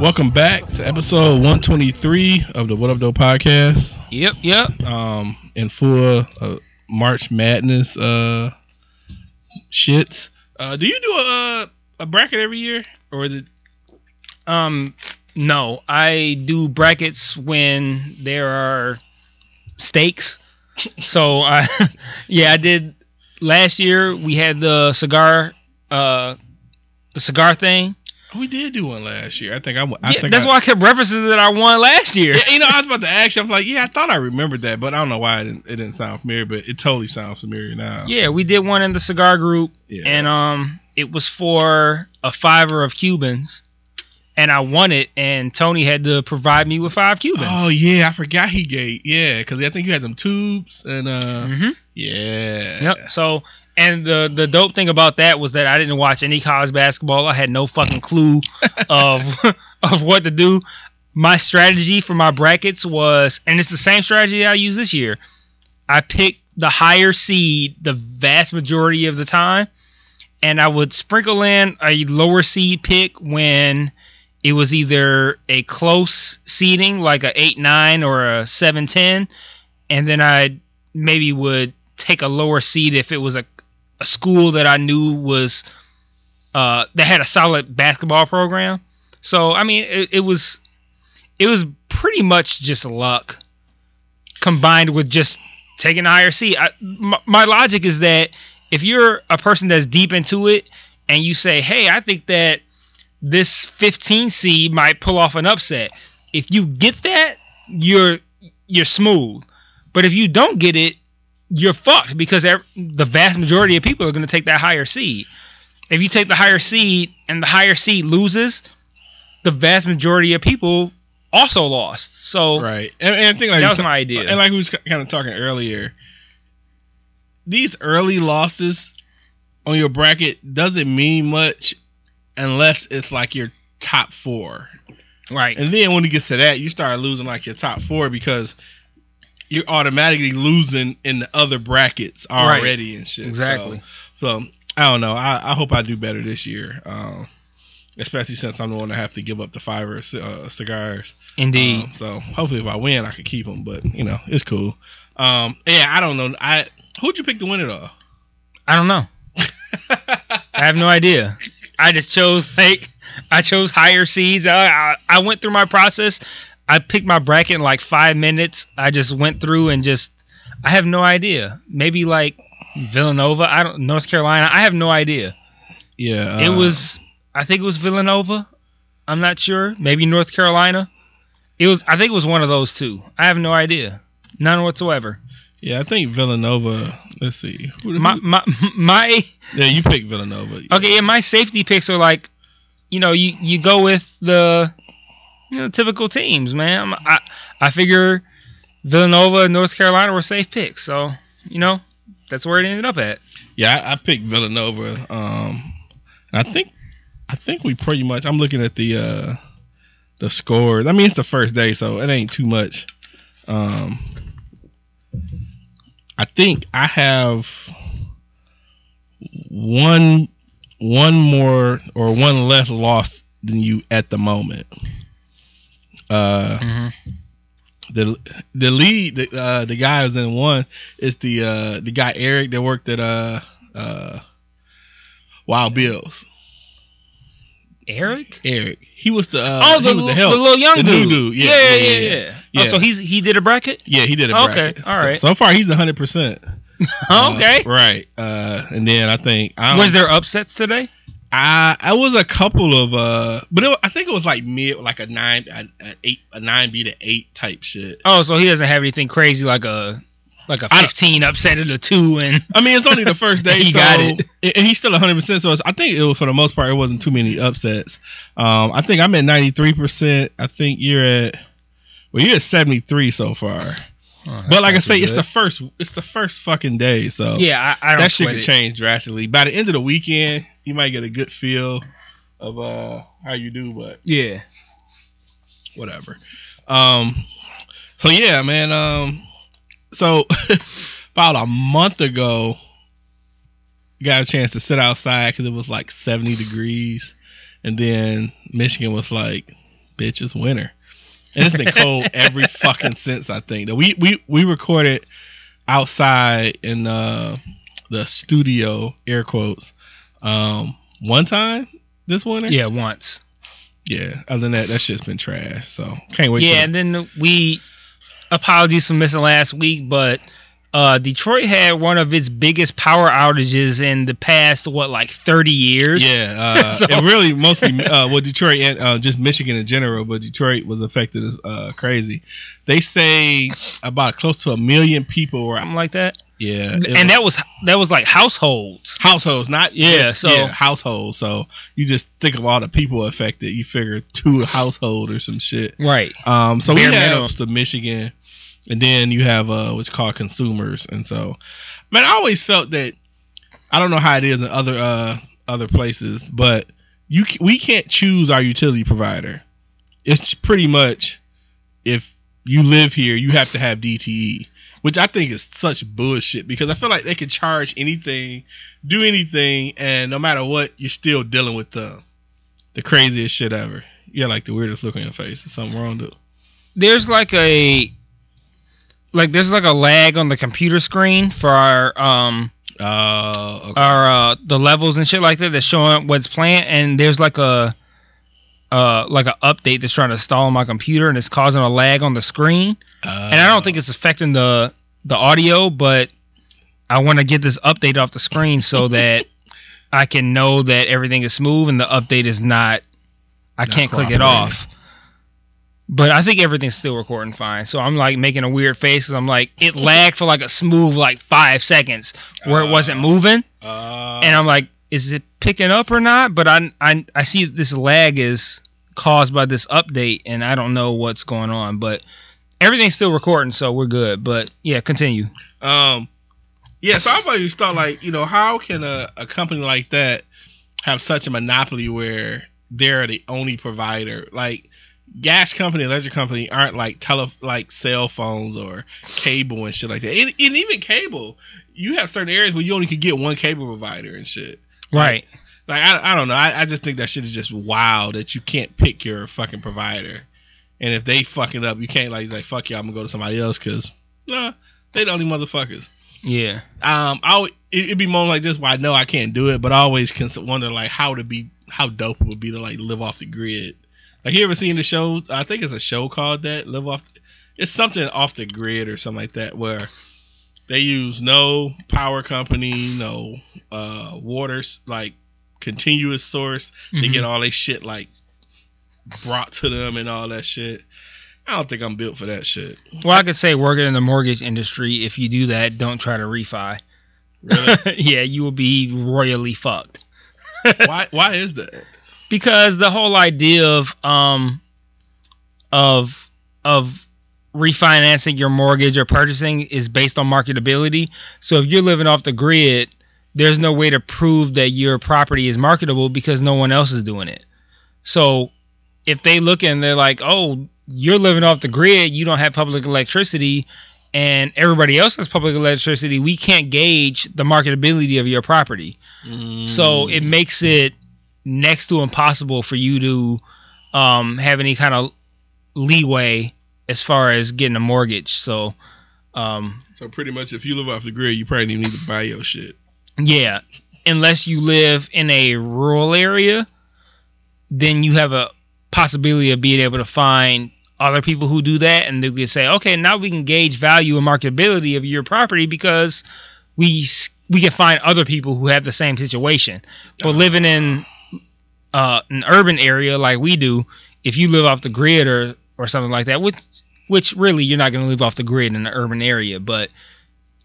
Welcome back to episode 123 of the What Up, Though podcast. Yep, yep. Um, in full uh, March Madness uh shits. Uh, do you do a uh, a bracket every year, or is it? Um, no, I do brackets when there are stakes. So I, yeah, I did last year. We had the cigar, uh, the cigar thing. We did do one last year. I think I. I yeah, think that's I, why I kept referencing that I won last year. Yeah, you know, I was about to ask you. I'm like, yeah, I thought I remembered that, but I don't know why it didn't, it didn't sound familiar. But it totally sounds familiar now. Yeah, we did one in the cigar group, Yeah. and um, it was for a fiver of Cubans, and I won it, and Tony had to provide me with five Cubans. Oh yeah, I forgot he gave. Yeah, because I think you had them tubes and uh. hmm Yeah. Yep. So, and the the dope thing about that was that I didn't watch any college basketball. I had no fucking clue of of what to do. My strategy for my brackets was, and it's the same strategy I use this year. I picked the higher seed the vast majority of the time, and I would sprinkle in a lower seed pick when it was either a close seeding like a 8-9 or a 7-10 and then I maybe would take a lower seed if it was a, a school that I knew was uh, that had a solid basketball program. So I mean, it, it was it was pretty much just luck combined with just taking seed. I, my, my logic is that if you're a person that's deep into it and you say, "Hey, I think that this 15 seed might pull off an upset," if you get that, you're you're smooth. But if you don't get it, you're fucked because the vast majority of people are going to take that higher seed. If you take the higher seed and the higher seed loses, the vast majority of people also lost. So Right. And, and I think like that was my idea. And like we was kind of talking earlier, these early losses on your bracket doesn't mean much unless it's like your top four. right. And then when it gets to that, you start losing like your top four because you're automatically losing in the other brackets Right. already and shit. Exactly. So, so I don't know. I, I hope I do better this year. Um, especially since I'm the one that have to give up the fiver uh, cigars. Indeed. Um, so hopefully, if I win, I could keep them. But you know, it's cool. Um, yeah, I don't know. I who'd you pick to win it all? I don't know. I have no idea. I just chose like I chose higher seeds. I, I I went through my process. I picked my bracket in like five minutes. I just went through and just I have no idea. Maybe like Villanova. I don't North Carolina. I have no idea. yeah, it uh, was I think it was Villanova. I'm not sure. Maybe North Carolina. It was I think it was one of those two. I have no idea. None whatsoever. Yeah, I think Villanova. Let's see. Who, My my my yeah, you picked Villanova. Okay, yeah, my safety picks are like, you know, you, you go with the you know typical teams, man. I I figure Villanova and North Carolina were safe picks, so you know that's where it ended up at. Yeah, I, I picked Villanova. Um, I think I think we pretty much. I'm looking at the uh the scores. I mean, it's the first day, so it ain't too much. Um, I think I have one one more or one less loss than you at the moment. Uh, Mm-hmm. the the lead the uh the guy who's in one is the uh the guy Eric that worked at uh uh Wild Bills. Eric? Eric. He was the uh, oh, he the, was the, the little young The dude. dude. Yeah, yeah, yeah, yeah. yeah, yeah. Oh, so he's he did a bracket. yeah, he did a Okay, bracket. all So- So, far he's 100%. okay. Uh, right. Uh and then I think I Was there upsets today? I I was a couple of uh but it, I think it was like mid like a 9 a, a 8 a 9B to 8 type shit. Oh, so he doesn't have anything crazy like a like a 15 upset at a two and I mean, it's only the first day, He so got it. and he's still 100. percent So it's, I think it was for the most part, it wasn't too many upsets. Um, I think I'm at 93 percent. I think you're at Well, you're at 73 so far. Oh, But like I say, it's the first. It's the first fucking day. So yeah. I, I don't that shit could it. change drastically. By the end of the weekend, you might get a good feel of uh how you do. But Yeah. whatever. Um, so yeah, man. Um, so about a month ago, got a chance to sit outside because it was like seventy degrees, and then Michigan was like, "Bitch, it's winter," and it's been cold every fucking since. I think that we we we recorded outside in uh the studio, air quotes, um, one time this winter. Yeah. Once. Yeah, other than that, that shit's been trash. So can't wait. yeah, and then we apologies for missing last week, but uh, Detroit had one of its biggest power outages in the past what like 30 years. yeah, uh, So- and really mostly uh, well, Detroit and uh, just Michigan in general, but Detroit was affected as uh, crazy. They say about close to a million people were. something like that. Yeah, and was- that was that was like households. households, not Yeah, just- so- yeah, households. So you just think of all the people affected. You figure two household or some shit. Right. Um, so Bare we have the Michigan, and then you have uh, what's called consumers, and so, man, I always felt that I don't know how it is in other uh other places, but you we can't choose our utility provider. It's pretty much if you live here, you have to have DTE, which I think is such bullshit because I feel like they can charge anything, do anything, and no matter what, you're still dealing with the the craziest shit ever. You got like the weirdest look on your face. Is something wrong? There's like a like there's like a lag on the computer screen for our um Uh, okay. our uh the levels and shit like that that's showing what's playing and there's like a uh like a update that's trying to stall on my computer and it's causing a lag on the screen. And I don't think it's affecting the the audio but I want to get this update off the screen so that I can know that everything is smooth and the update is not I Not can't click it off but I think everything's still recording fine so I'm like making a weird face 'cause I'm like it lagged for like a smooth like five seconds where it wasn't Uh, moving Uh, and I'm like, is it picking up or not? But I I I see this lag is caused by this update, and I don't know what's going on. But everything's still recording, so we're good. But yeah, continue. Um, yeah. So I've always thought like, you know, how can a, a company like that have such a monopoly where they're the only provider? Like, gas company, electric company aren't like tele like cell phones or cable and shit like that. And, and even cable, you have certain areas where you only can get one cable provider and shit. Right. Like I, I don't know. I, I just think that shit is just wild that you can't pick your fucking provider, and if they fuck it up, you can't like like fuck you. I'm gonna go to somebody else because nah, they the only motherfuckers. Yeah. Um, I it, it'd be moments like this where I know I can't do it, but I always can wonder like how to be how dope it would be to like live off the grid. Like you ever seen the show? I think it's a show called that. Live off. It's something off the grid or something like that where they use no power company, no uh waters like continuous source. They Mhm. get all their shit like brought to them and all that shit. I don't think I'm built for that shit. Well, I could say working in the mortgage industry, if you do that, don't try to refi. Really? yeah, you will be royally fucked. why? Why is that? Because the whole idea of um of of refinancing your mortgage or purchasing is based on marketability. So if you're living off the grid, there's no way to prove that your property is marketable because no one else is doing it. So if they look and they're like, "Oh, you're living off the grid, you don't have public electricity." And everybody else has public electricity. We can't gauge the marketability of your property. So it makes it next to impossible for you to um, have any kind of leeway as far as getting a mortgage. So, um, So pretty much, if you live off the grid, you probably need to buy your shit. yeah, unless you live in a rural area, then you have a possibility of being able to find other people who do that, and they can say, okay, now we can gauge value and marketability of your property because we we can find other people who have the same situation. But living in uh, an urban area like we do, if you live off the grid or or something like that, which which really you're not going to live off the grid in an urban area, but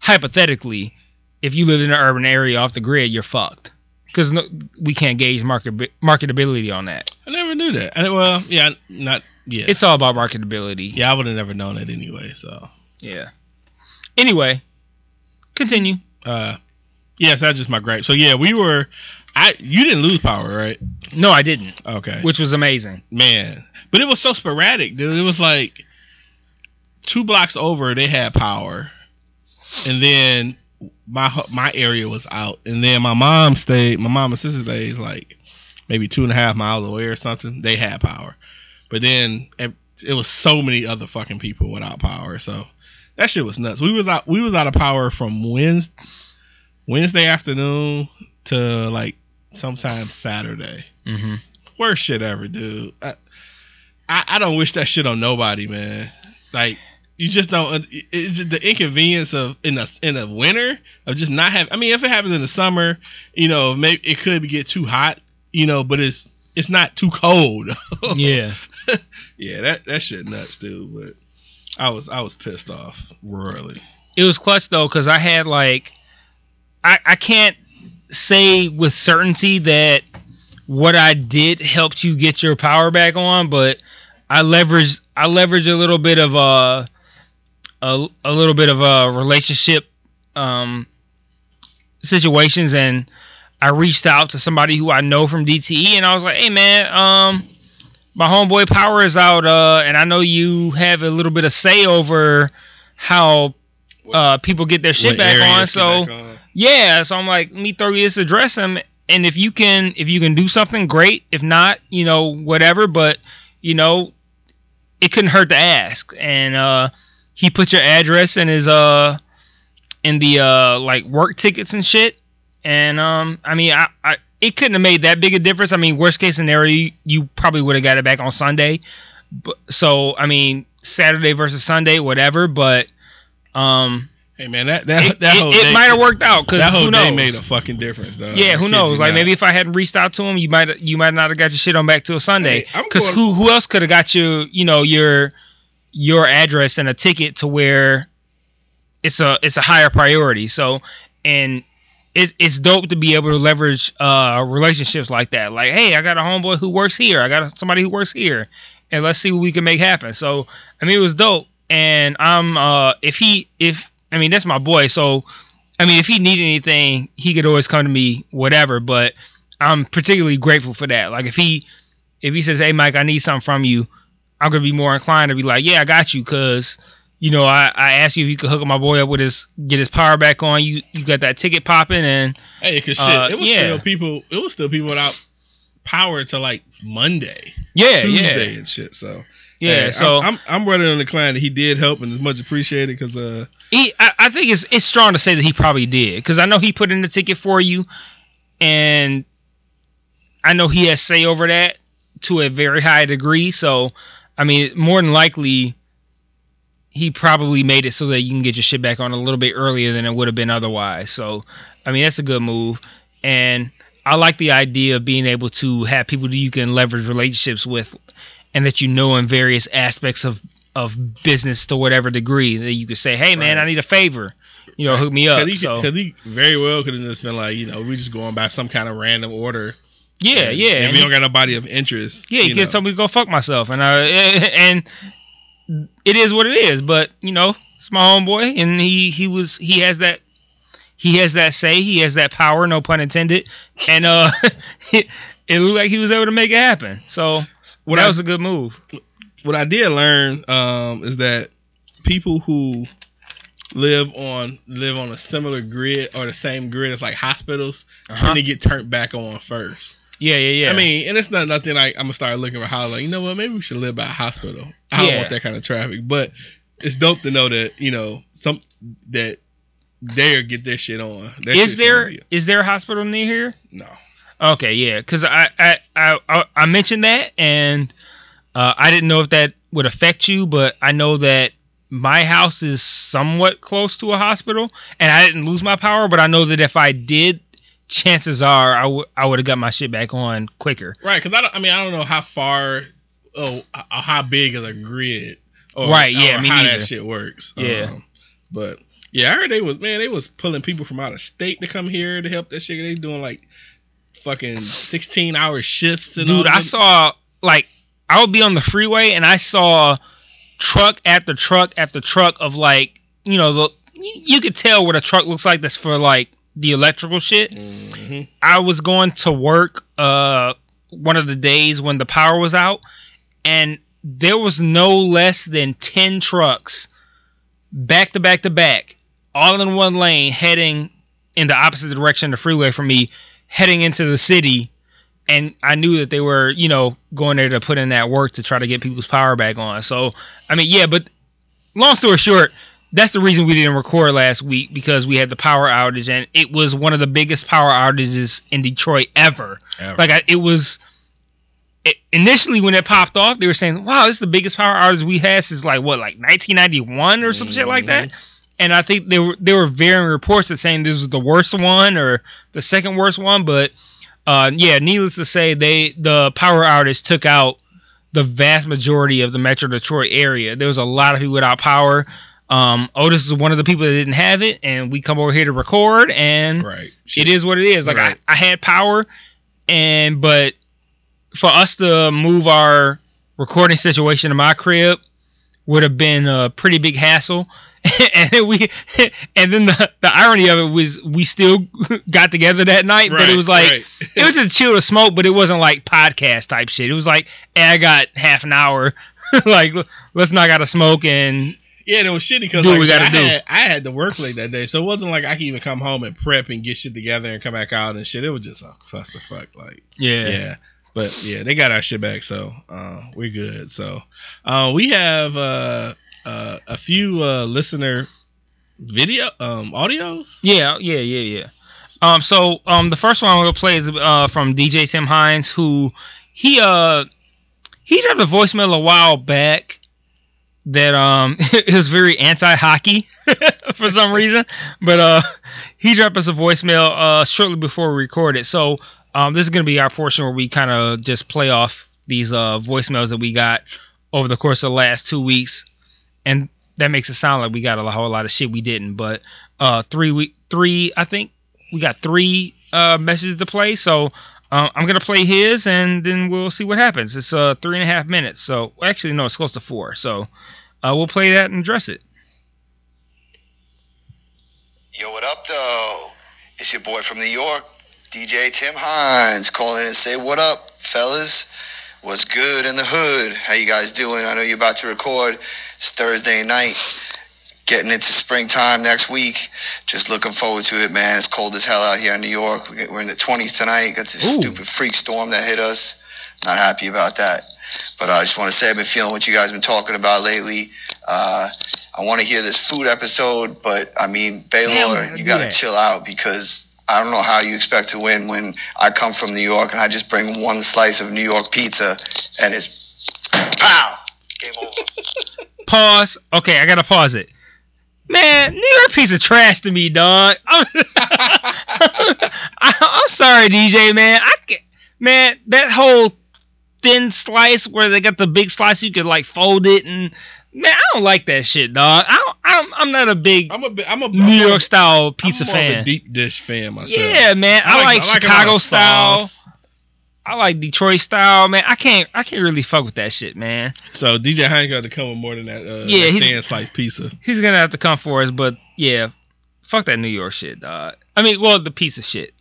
hypothetically, if you live in an urban area off the grid, you're fucked because no, we can't gauge market marketability on that. I never knew that. And well, yeah, not yeah. It's all about marketability. yeah, I would have never known that anyway. So, Yeah. Anyway, continue. uh, yes, that's just my gripe. So yeah, we were. I you didn't lose power, right? No, I didn't, Okay. which was amazing. man, but it was so sporadic, dude. It was like two blocks over they had power, and then my my area was out, and then my mom stayed. My mom and sister stayed like maybe two and a half miles away or something. They had power, but then it, it was so many other fucking people without power. So that shit was nuts. We was out. We was out of power from Wednesday, Wednesday afternoon to like sometime Saturday Mm-hmm. worst shit ever, dude. I, I, I don't wish that shit on nobody, man. Like you just don't. It's just the inconvenience of in the in the winter of just not having. I mean, if it happens in the summer, you know, maybe it could get too hot, you know, but it's it's not too cold. Yeah. yeah, that that shit nuts, dude. But I was I was pissed off royally. it was clutch though because I had like I I can't say with certainty that what I did helped you get your power back on, but I leverage I leverage a little bit of a a, a little bit of a relationship um situations and I reached out to somebody who I know from DTE and I was like, "Hey man, um my homeboy power is out uh and I know you have a little bit of say over how uh, people get their shit back on. So back on. yeah, so I'm like, let me throw you this address, and and if you can if you can do something, great. If not, you know, whatever. But you know, it couldn't hurt to ask. And uh, he put your address in his uh in the uh like work tickets and shit. And um, I mean, I, I it couldn't have made that big a difference. I mean, worst case scenario, you, you probably would have got it back on Sunday. But so I mean, Saturday versus Sunday, whatever. But um, Hey man, that that it, that it- whole it day- might have worked out because that whole who day made a fucking difference, though. yeah, who knows? Like maybe if I hadn't reached out to him, you might you might not have got your shit on back till Sunday. Because going- who who else could have got you you know your your address and a ticket to where it's a it's a higher priority. So and it, it's dope to be able to leverage uh relationships like that. Like, hey, I got a homeboy who works here. I got somebody who works here, and let's see what we can make happen. So I mean, it was dope. And I'm uh if he if I mean that's my boy. So I mean if he needed anything, he could always come to me, whatever. But I'm particularly grateful for that. Like if he if he says, hey Mike, I need something from you, I'm gonna be more inclined to be like, yeah, I got you, cause you know I, I asked you if you could hook my boy up with his get his power back on. You you got that ticket popping and Hey, cause shit, Uh, it was yeah. still people. It was still people without power to like Monday, yeah Tuesday, yeah and shit. So yeah. so I'm, I'm I'm running on the client that he did help and is much appreciated because uh he I, I think it's it's strong to say that he probably did because I know he put in the ticket for you, and I know he has say over that to a very high degree. So I mean, more than likely, he probably made it so that you can get your shit back on a little bit earlier than it would have been otherwise. So I mean, that's a good move, and I like the idea of being able to have people that you can leverage relationships with, and that you know in various aspects of of business to whatever degree that you could say, hey man, Right. I need a favor, you know, hook me up. Cause he, so cause he very well could have just been like, you know, we just going by some kind of random order. yeah, And yeah, If and we he- don't got nobody of interest. yeah, he you could told me to go fuck myself, and I and it is what it is. But you know, it's my homeboy, and he he was he has that he has that say, he has that power, no pun intended, and uh, it, looked like he was able to make it happen. So What that I- was a good move. what I did learn um, is that people who live on live on a similar grid or the same grid as like hospitals Uh-huh. tend to get turned back on first. Yeah, yeah, yeah. I mean, and it's not nothing like I'm gonna start looking for how like you know what maybe we should live by a hospital. I don't want that kind of traffic, but it's dope to know that you know some that they get their shit on. That is there is there a hospital near here? no? Okay, yeah, because I, I I I mentioned that, and uh, I didn't know if that would affect you, but I know that my house is somewhat close to a hospital, and I didn't lose my power, but I know that if I did, chances are I would I would have got my shit back on quicker. Right, because I don't. I mean, I don't know how far, oh, how big is a grid, or, Right, yeah, or me how neither. that shit works. Yeah. Um, but yeah, I heard they was man, they was pulling people from out of state to come here to help that shit. They doing like fucking sixteen hour shifts and all Dude, I saw like I would be on the freeway and I saw truck after truck after truck of like you know the you could tell what a truck looks like that's for like the electrical shit. Mhm. I was going to work uh one of the days when the power was out and there was no less than 10 trucks back to back to back all in one lane heading in the opposite direction of the freeway from me heading into the city and I knew that they were, you know, going there to put in that work to try to get people's power back on. So, I mean, yeah, but long story short, that's the reason we didn't record last week because we had the power outage and it was one of the biggest power outages in Detroit ever. Ever. Like I, it was it, initially when it popped off, they were saying, "Wow, this is the biggest power outage we had since like what, like 1991 or some shit like that." Mm-hmm. And I think there were there were varying reports that saying this was the worst one or the second worst one, but uh, yeah, needless to say, they the power outage took out the vast majority of the Metro Detroit area. There was a lot of people without power. Um, Otis is one of the people that didn't have it, and we come over here to record, and Right. it is what it is. Like Right. I, I had power, and but for us to move our recording situation to my crib would have been a pretty big hassle. and then we, and then the, the irony of it was we still got together that night, but it was like right. it was just chill to smoke, but it wasn't like podcast type shit. It was like, hey, I got half an hour, like let's not gotta smoke and Yeah, and it was shitty because like, I, had, I had to work late that day, so it wasn't like I could even come home and prep and get shit together and come back out and shit. It was just a fuss the fuck, Like, yeah, yeah. But yeah, they got our shit back, so uh, we're good. So uh, we have uh, uh, a few uh, listener video um, audios. Yeah, yeah, yeah, yeah. Um, so um, the first one I'm gonna play is uh from DJ Tim Hines, who he uh he dropped a voicemail a while back that um was very anti-hockey for some reason, but uh he dropped us a voicemail uh shortly before we recorded. So um this is gonna be our portion where we kind of just play off these uh voicemails that we got over the course of the last two weeks, and that makes it sound like we got a whole lot of shit we didn't, but uh three week three I think we got three uh messages to play so uh, I'm gonna play his and then we'll see what happens it's uh three and a half minutes so actually no it's close to four so uh we'll play that and address it Yo, what up, though? It's your boy from New York, DJ Tim Hines, calling in and say, "What up, fellas? What's good in the hood? How you guys doing? I know you're about to record. It's Thursday night, getting into springtime next week. Just looking forward to it, man. It's cold as hell out here in New York. We're in the 20s tonight. Got this Ooh. stupid freak storm that hit us. Not happy about that. But I just want to say I've been feeling what you guys been talking about lately. Uh, I want to hear this food episode, but I mean, Damn, Baylor, gotta you got to chill out because I don't know how you expect to win when I come from New York and I just bring one slice of New York pizza and it's pow, game over. pause okay I gotta pause it man New York piece of trash to me dog I'm, I'm sorry DJ man I can man that whole thin slice where they got the big slice you could like fold it and man I don't like that shit dog I don't, I'm, I'm not a big I'm a bi- I'm a New I'm a- York style pizza I'm more of a fan. deep dish fan myself. Yeah, man. I, like, a lot Chicago of style. sauce. I like Detroit style, man. I can't I can't really fuck with that shit, man. So DJ Hines got to come with more than that. Uh, Yeah, that he's- thin sliced pizza. He's gonna have to come for us, but yeah, fuck that New York shit, dog. I mean, well, the pizza shit.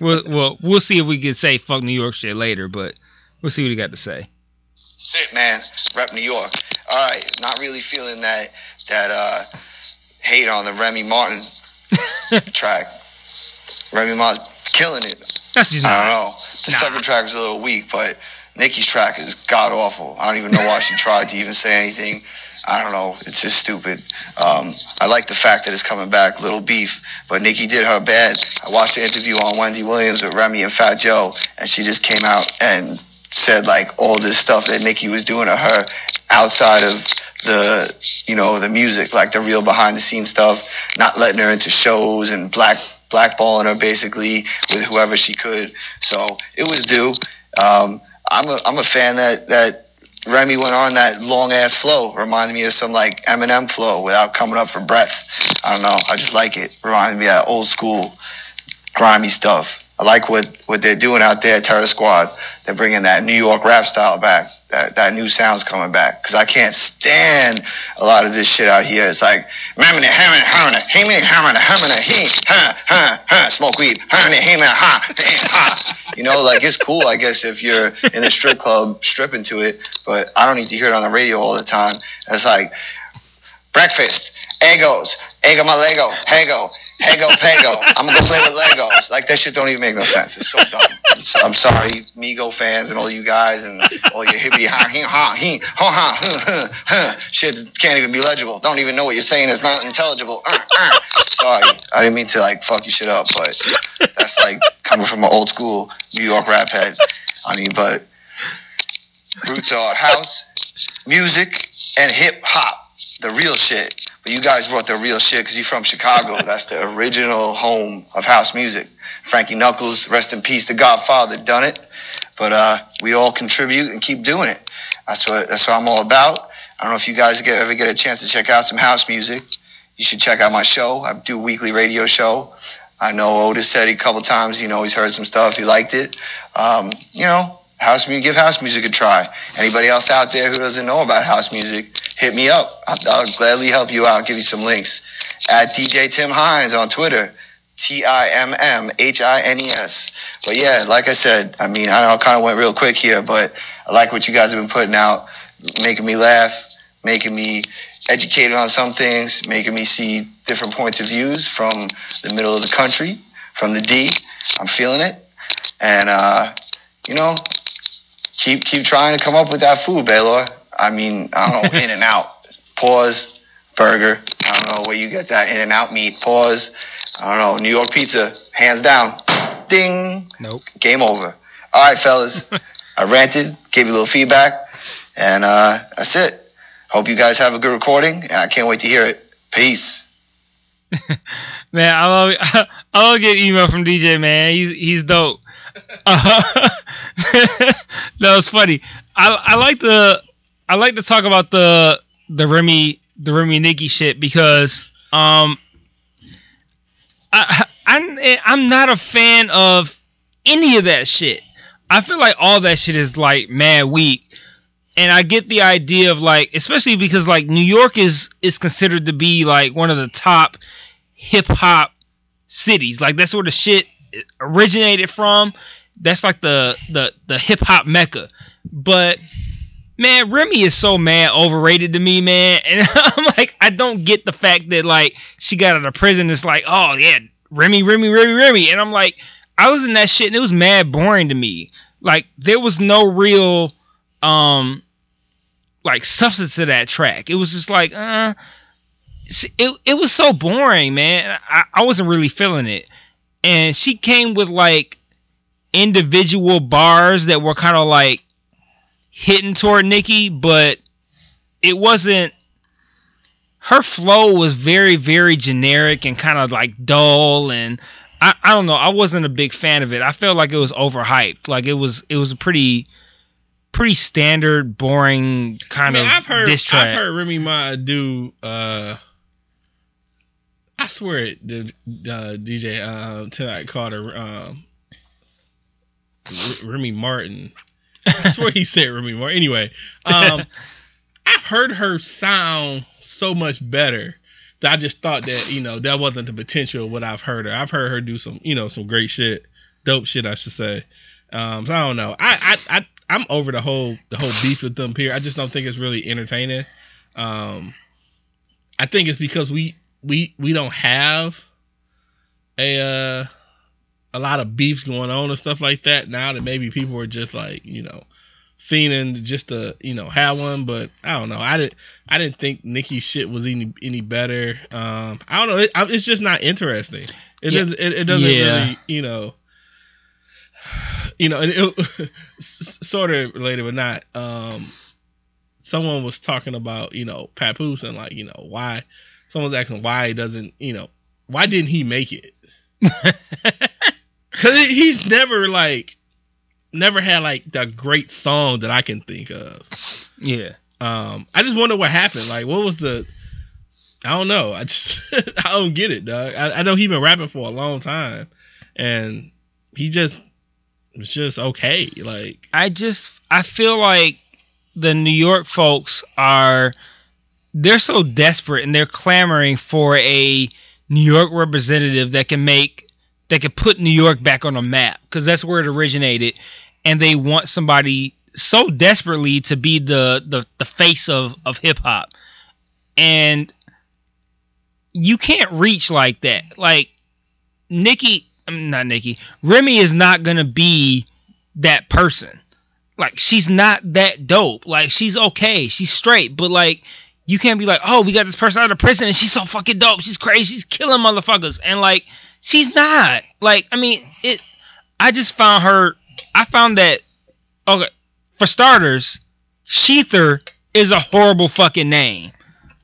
We'll we'll we'll see if we can say fuck New York shit later, but we'll see what he got to say. Sit, man. Rep New York. All right, not really feeling that that uh, hate on the Remy Martin track. Remy Martin's killing it. That's just I don't know. The Nah. second track is a little weak, but Nicki's track is god awful. I don't even know why she tried to even say anything. I don't know. It's just stupid. Um, I like the fact that it's coming back, Little Beef, but Nicki did her bad. I watched the interview on Wendy Williams with Remy and Fat Joe, and she just came out and said like all this stuff that Nicki was doing to her outside of the you know the music, like the real behind the scenes stuff, not letting her into shows and black blackballing her basically with whoever she could. So it was due. Um, I'm a I'm a fan that that Remy went on that long ass flow. Reminded me of some like Eminem flow without coming up for breath. I don't know. I just like it. Reminded me of old school grimy stuff. I like what, what they're doing out there at Terror Squad. They're bringing that New York rap style back. That, that new sound's coming back. Because I can't stand a lot of this shit out here. It's like, "Mamma, hammer, hammer, hammer, hammer, hammer, he, ha, ha, ha, smoke weed, hammer, hammer, ha, ha. You know, like it's cool, I guess, if you're in a strip club stripping to it, but I don't need to hear it on the radio all the time. It's like, breakfast, egos, ego my Lego, hego, hego, pego. I'm gonna go play with Legos. Like that shit don't even make no sense. It's so dumb. It's- I'm sorry, Migo fans and all you guys and all your hippity ha he ha he ha ha shit can't even be legible. Don't even know what you're saying. It's not intelligible. Uh, uh. Sorry, I didn't mean to like fuck your shit up, but that's like coming from an old school New York rap head. I mean, but roots are house, music, and hip hop. The real shit. But you guys brought the real shit because you're from Chicago. That's the original home of house music. Frankie Knuckles, rest in peace, the Godfather, done it. But uh, we all contribute and keep doing it. That's what that's what I'm all about. I don't know if you guys get, ever get a chance to check out some house music. You should check out my show. I do a weekly radio show. I know Otis said a couple times, you know, he's heard some stuff. He liked it. Um, you know, house music, give house music a try. Anybody else out there who doesn't know about house music, hit me up. I'll, I'll gladly help you out. Give you some links at DJ Tim Hines on Twitter. T I M M H I N E S. But yeah, like I said, I mean, I know I kind of went real quick here, but I like what you guys have been putting out, making me laugh, making me educated on some things, making me see different points of views from the middle of the country, from the D. I'm feeling it, and uh, you know, keep keep trying to come up with that food, Baylor. I mean, I don't know, In and Out, pause, burger. I don't know where you get that In and Out meat, pause. I don't know, New York pizza, hands down. Ding. Nope. Game over. All right, fellas. I ranted, gave you a little feedback, and uh, that's it. Hope you guys have a good recording, and I can't wait to hear it. Peace. Man, I love I love get email from DJ. Man, he's he's dope. Uh, that was funny. I I like to I like to talk about the the Remy the Remy Nicki shit because um I I'm I'm not a fan of any of that shit. I feel like all that shit is like mad weak. And I get the idea of like especially because like New York is is considered to be like one of the top hip hop cities. Like that's where the shit originated from. That's like the the the hip hop mecca. But man, Remy is so mad overrated to me, man. And I'm like, I don't get the fact that like she got out of prison. It's like, oh yeah, Remy, Remy, Remy, Remy. And I'm like, I was in that shit and it was mad boring to me. Like there was no real um like substance to that track. It was just like, uh it it was so boring, man. I, I wasn't really feeling it. And she came with like individual bars that were kind of like hitting toward Nicki, but it wasn't her flow was very, very generic and kind of like dull and I, I don't know, I wasn't a big fan of it. I felt like it was overhyped. Like it was it was a pretty pretty standard, boring I kind mean, of I've heard diss track. I've heard Remy Ma do. Uh, I swear it. The uh, DJ uh, tonight called her um, R- Remy Martin. I swear he said Remy Martin. Anyway, um, I've heard her sound so much better that I just thought that you know that wasn't the potential of what I've heard her. I've heard her do some you know some great shit, dope shit I should say. Um, so I don't know. I I, I I'm over the whole the whole beef with them here. I just don't think it's really entertaining. Um, I think it's because we we we don't have a uh a lot of beefs going on and stuff like that now that maybe people are just like you know fiending just to you know have one but i don't know. I didn't i didn't think nikki's shit was any any better. Um i don't know. It, it's just not interesting. It Yeah. doesn't it, it doesn't Yeah. really you know you know and it, sort of related but not um someone was talking about you know papoose and like you know why someone's asking why he doesn't you know why didn't he make it because he's never like never had like the great song that i can think of yeah. um i just wonder what happened like what was the i don't know i just i don't get it dog I, I know he's been rapping for a long time and he just was just okay. Like I just I feel like the New York folks are they're so desperate and they're clamoring for a New York representative that can make that could put New York back on the map because that's where it originated, and they want somebody so desperately to be the the, the face of of hip hop, and you can't reach like that. Like Nicki, I'm not Nicki. Remy is not gonna be that person. Like she's not that dope. Like she's okay. She's straight, but like you can't be like, oh, we got this person out of prison and she's so fucking dope. She's crazy. She's killing motherfuckers. And like, she's not. Like, I mean, it. I just found her. I found that. Okay, for starters, ShETHER is a horrible fucking name.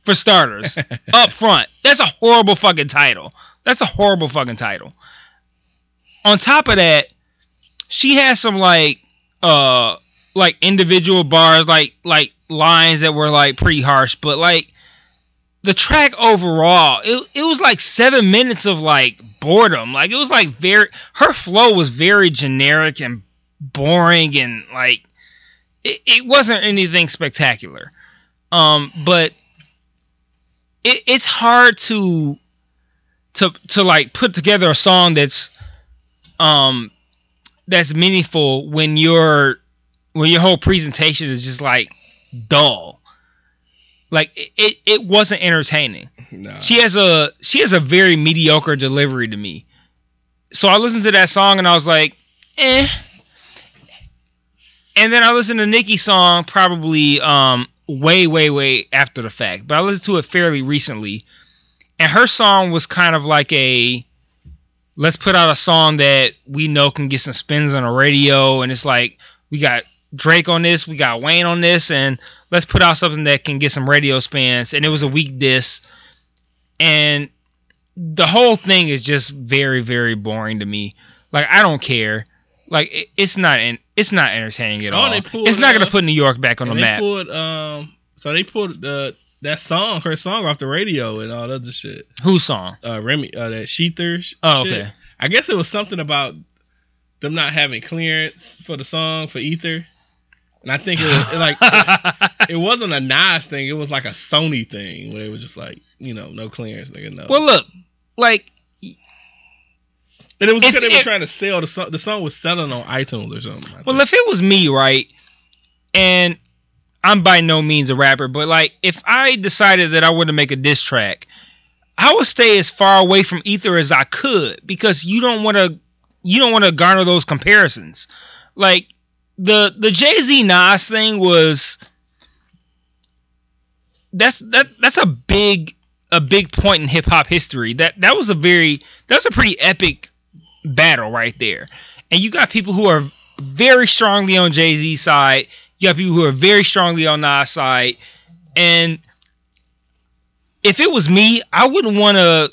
For starters, up front, that's a horrible fucking title. That's a horrible fucking title. On top of that, she has some like uh like individual bars like like lines that were like pretty harsh but like the track overall it, it was like seven minutes of like boredom like it was like very her flow was very generic and boring and like it, it wasn't anything spectacular um but it, it's hard to to to like put together a song that's um that's meaningful when your when your whole presentation is just like dull. Like it, it, wasn't entertaining. nah. She has a she has a very mediocre delivery to me. So I listened to that song and I was like, eh. And then I listened to Nicki's song probably um way, way, way after the fact. But I listened to it fairly recently. And her song was kind of like a let's put out a song that we know can get some spins on the radio and it's like we got Drake on this, we got Wayne on this, and let's put out something that can get some radio spins. And it was a weak diss, and the whole thing is just very, very boring to me. Like I don't care. Like it, it's not, in, it's not entertaining at Oh, all. pulled, It's not gonna uh, put New York back on the map. pulled um so they pulled the that song her song off the radio and all that other shit. Whose song? Uh Remy uh that ShETHER sh- Oh, shit. okay. I guess it was something about them not having clearance for the song for Ether. And I think it was like it, it, wasn't a Nas thing, it was like a Sony thing where it was just like, you know, no clearance, nigga, no. well, look, like and it was because they were trying to sell the song the song was selling on iTunes or something. I Well, think. if it was me, right, and I'm by no means a rapper, but like if I decided that I wanted to make a diss track, I would stay as far away from Ether as I could because you don't want to you don't want to garner those comparisons. Like the the Jay Z Nas thing was that's that that's a big a big point in hip hop history. That that was a very that's a pretty epic battle right there. And you got people who are very strongly on Jay Z side. You got people who are very strongly on Nas side. And if it was me, I wouldn't want to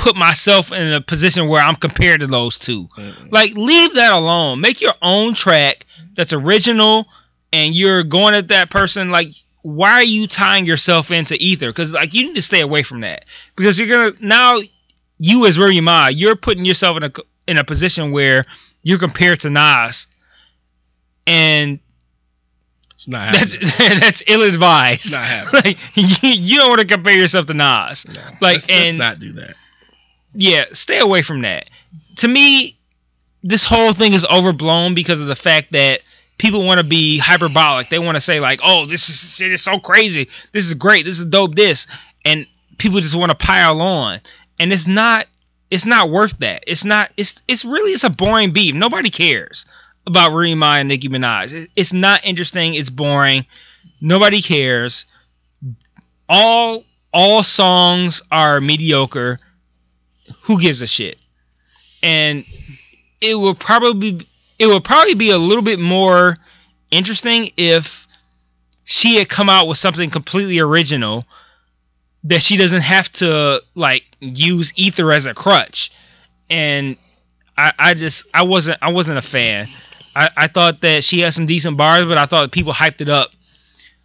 put myself in a position where I'm compared to those two. Mm-mm. Like, leave that alone. Make your own track that's original, and you're going at that person. Like, why are you tying yourself into ether? Because like, you need to stay away from that. Because you're gonna now, you as Remy Ma, you're putting yourself in a in a position where you're compared to Nas, and it's not that's happening. that's ill advised. It's not happening. Like, you, you don't want to compare yourself to Nas. No. Like, let's, let's and- not do that. Yeah, stay away from that. To me, this whole thing is overblown because of the fact that people want to be hyperbolic. They want to say like, "Oh, this is shit is so crazy. This is great. This is dope. This," and people just want to pile on, and it's not. It's not worth that. It's not. It's. It's really. It's a boring beef. Nobody cares about Remy and Nicki Minaj. It's not interesting. It's boring. Nobody cares. All all songs are mediocre who gives a shit? And it will probably it would probably be a little bit more interesting if she had come out with something completely original that she doesn't have to like use ether as a crutch. And I, I just I wasn't I wasn't a fan. I, I thought that she had some decent bars, but I thought people hyped it up.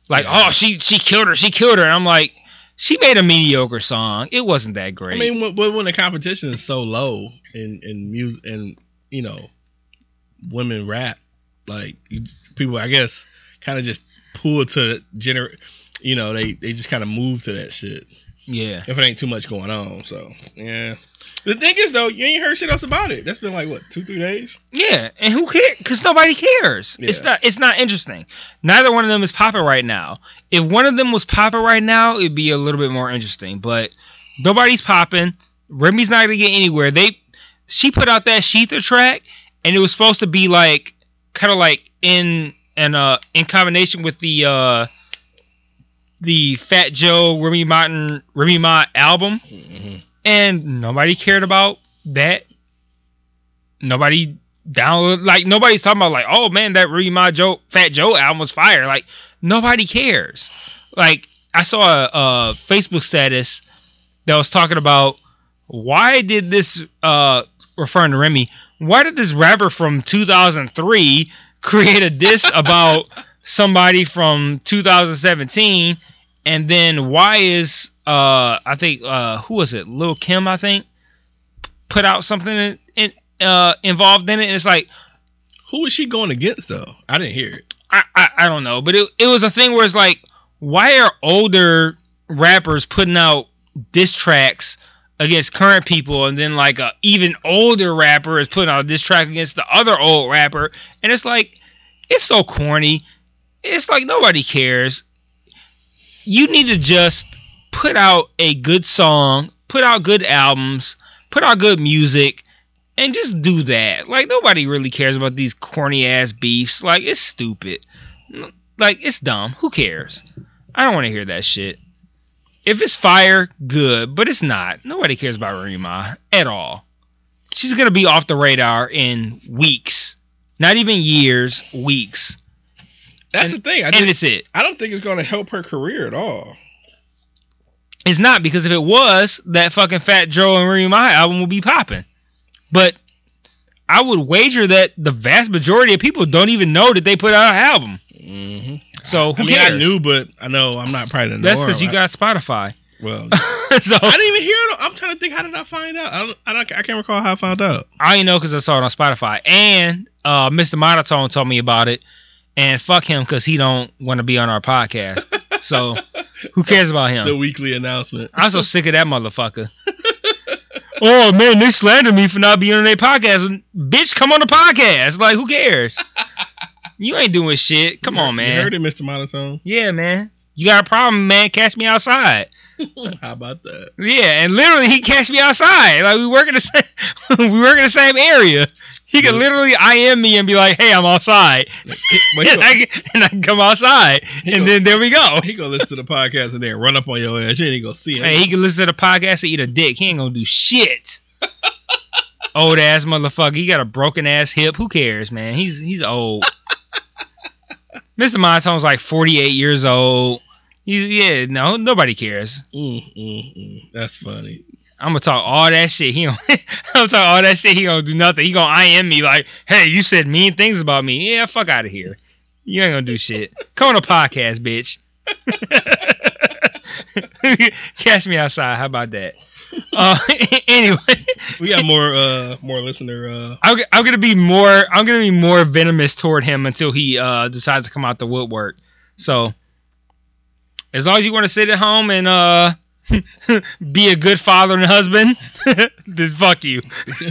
Like, Yeah. oh, she she killed her, she killed her. And I'm like, she made a mediocre song. It wasn't that great. I mean, when, when when the competition is so low in in music and you know women rap. Like people, I guess, kind of just pull to gener. You know, they they just kind of move to that shit Yeah. if it ain't too much going on. So yeah. The thing is though, you ain't heard shit else about it. That's been like what two three days. Yeah, and who cares? Because nobody cares. It's not. It's not interesting. Neither one of them is popping right now. If one of them was popping right now, it'd be a little bit more interesting. But nobody's popping. Remy's not gonna get anywhere. They, she put out that ShETHER track, and it was supposed to be like, kind of like in and uh in combination with the uh the Fat Joe Remy Martin Remy Ma album Mm-hmm. And nobody cared about that. Nobody download like nobody's talking about like, oh man, that Remy Ma Joe Fat Joe album was fire. Like nobody cares. Like I saw a, a Facebook status that was talking about why did this uh referring to Remy, why did this rapper from 2003 create a diss about somebody from 2017 and then why is uh I think uh who was it Lil Kim I think put out something in, in uh involved in it and it's like Who is she going against though? I didn't hear it. I, I I don't know but it it was a thing where it's like why are older rappers putting out diss tracks against current people and then like a even older rapper is putting out a diss track against the other old rapper and it's like it's so corny it's like nobody cares you need to just put out a good song put out good albums put out good music and just do that like nobody really cares about these corny ass beefs like it's stupid like it's dumb who cares i don't want to hear that shit if it's fire, good, but it's not. Nobody cares about Rima at all. She's gonna be off the radar in weeks, not even years, weeks, That's And- the thing. I, and it's it. I don't think it's going to help her career at all. It's not because if it was, that fucking Fat Joe and Rima album would be popping. But I would wager that the vast majority of people don't even know that they put out an album. Mm-hmm. So who I mean, cares? I knew, but I know I'm not probably the That's because you I- got Spotify. well. so I didn't even hear it. I'm trying to think. How did I find out? I don't. I, don't, I can't recall how I found out. I know because I saw it on Spotify. And uh, Mr. Monotone told me about it. And fuck him because he don't want to be on our podcast. So who cares about him? The weekly announcement. I'm so sick of that motherfucker. oh man, they slander me for not being on their podcast. Bitch, come on the podcast. Like who cares? You ain't doing shit. Come You on, You man. heard it, Mr. Monotone. Yeah, man. You got a problem, man? Catch me outside. How about that? Yeah, and literally he catch me outside. Like we work in the same, we work in the same area. He Yeah. literally IM me and be like, "Hey, I'm outside," he and, I, can- and I can come outside, and go- then there we go. he gonna listen to the podcast and then run up on your ass. You ain't gonna see him. Hey, he can listen to the podcast and eat a dick. He ain't gonna do shit. old ass motherfucker. He got a broken ass hip. Who cares, man? He's he's old. Mr. Monotone's like 48 years old. He's yeah, no, nobody cares. Mm, mm, mm. That's funny. I'm gonna talk all that shit. He don't, I'm gonna talk all that shit. He gonna do nothing. He gonna IM me like, hey, you said mean things about me. Yeah, fuck out of here. You ain't gonna do shit. Come on a podcast, bitch. Catch me outside. How about that? Uh, anyway, We got more uh more listener uh I'm, I'm gonna be more. I'm gonna be more venomous toward him until he uh decides to come out the woodwork. So, as long as you want to sit at home and uh be a good father and husband, then fuck you.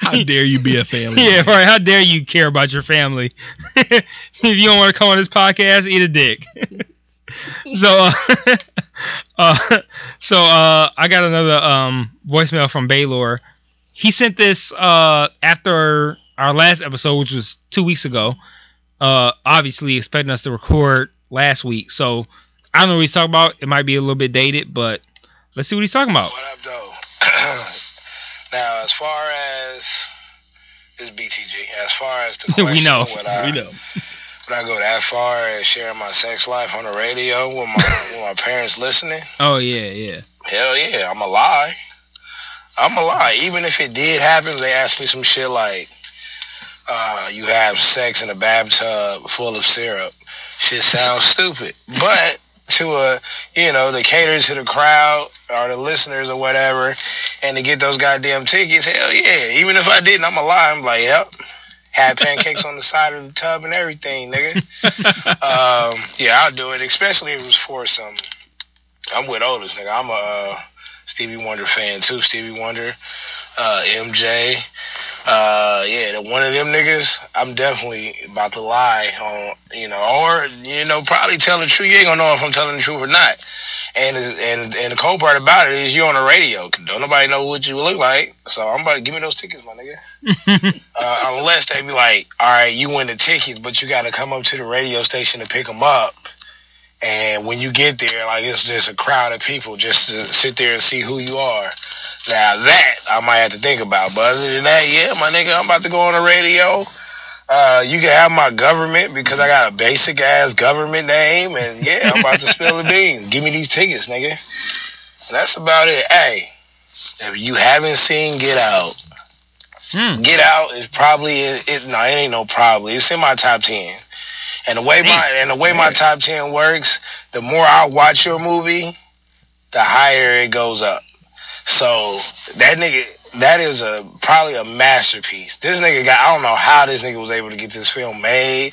how dare you be a family? Yeah, right. How dare you care about your family? if you don't want to come on this podcast, eat a dick. so, uh, uh, so uh, I got another um voicemail from Baylor. He sent this uh after our last episode, which was two weeks ago. Uh, obviously expecting us to record last week. So I don't know what he's talking about. It might be a little bit dated, but let's see what he's talking about. What up, though? now, as far as this BTG, as far as the question, We know. I, we know. Would I go that far as sharing my sex life on the radio with my with my parents listening? Oh yeah, yeah. Hell yeah, I'm a lie. I'm a lie. Even if it did happen, they asked me some shit like, uh, "You have sex in a bathtub full of syrup." Shit sounds stupid, but to a you know the cater to the crowd or the listeners or whatever, and to get those goddamn tickets, hell yeah. Even if I didn't, I'm a lie. I'm like, yep. Had pancakes on the side of the tub and everything, nigga. um, yeah, I'll do it, especially if it was for some. I'm with Otis, nigga. I'm a uh, Stevie Wonder fan too. Stevie Wonder, uh, MJ. Uh, yeah, the- one of them niggas. I'm definitely about to lie on, you know, or you know, probably tell the truth. You ain't gonna know if I'm telling the truth or not. And and and the cold part about it is you're on the radio. Don't nobody know what you look like. So I'm about to give me those tickets, my nigga. Uh, unless they be like, all right, you win the tickets, but you got to come up to the radio station to pick them up. And when you get there, like it's just a crowd of people just to sit there and see who you are. Now that I might have to think about, but other than that, yeah, my nigga, I'm about to go on the radio. Uh, you can have my government because I got a basic ass government name, and yeah, I'm about to spill the beans. Give me these tickets, nigga. That's about it. Hey, if you haven't seen Get Out, Hmm. Get Out is probably it, it. No, it ain't no probably. It's in my top ten. And the way my and the way my top ten works, the more I watch your movie, the higher it goes up. So that nigga, that is a probably a masterpiece. This nigga got. I don't know how this nigga was able to get this film made.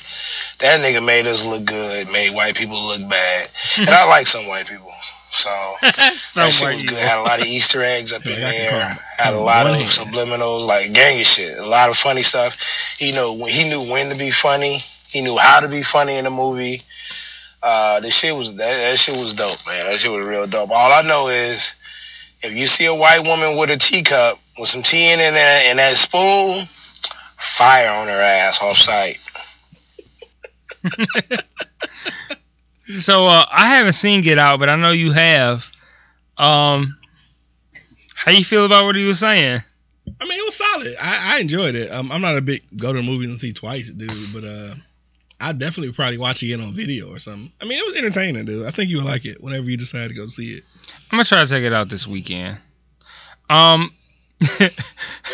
That nigga made us look good, made white people look bad, and I like some white people. So So that shit was good. Had a lot of Easter eggs up Yeah, in there. Had a lot of subliminals, like gang of shit. A lot of funny stuff. He know he knew when to be funny. He knew how to be funny in the movie. Uh, the shit was that, that shit was dope, man. That shit was real dope. All I know is if you see a white woman with a teacup with some tea in it and that, and that spoon, fire on her ass off site. So uh, I haven't seen Get Out, but I know you have. Um, how you feel about what he was saying? I mean, it was solid. I, I enjoyed it. Um, I'm not a big go to the movies and see twice, dude, but uh, I definitely probably watch it again on video or something. I mean, it was entertaining, dude. I think you would like it whenever you decide to go see it. I'm gonna try to check it out this weekend. Um, it's,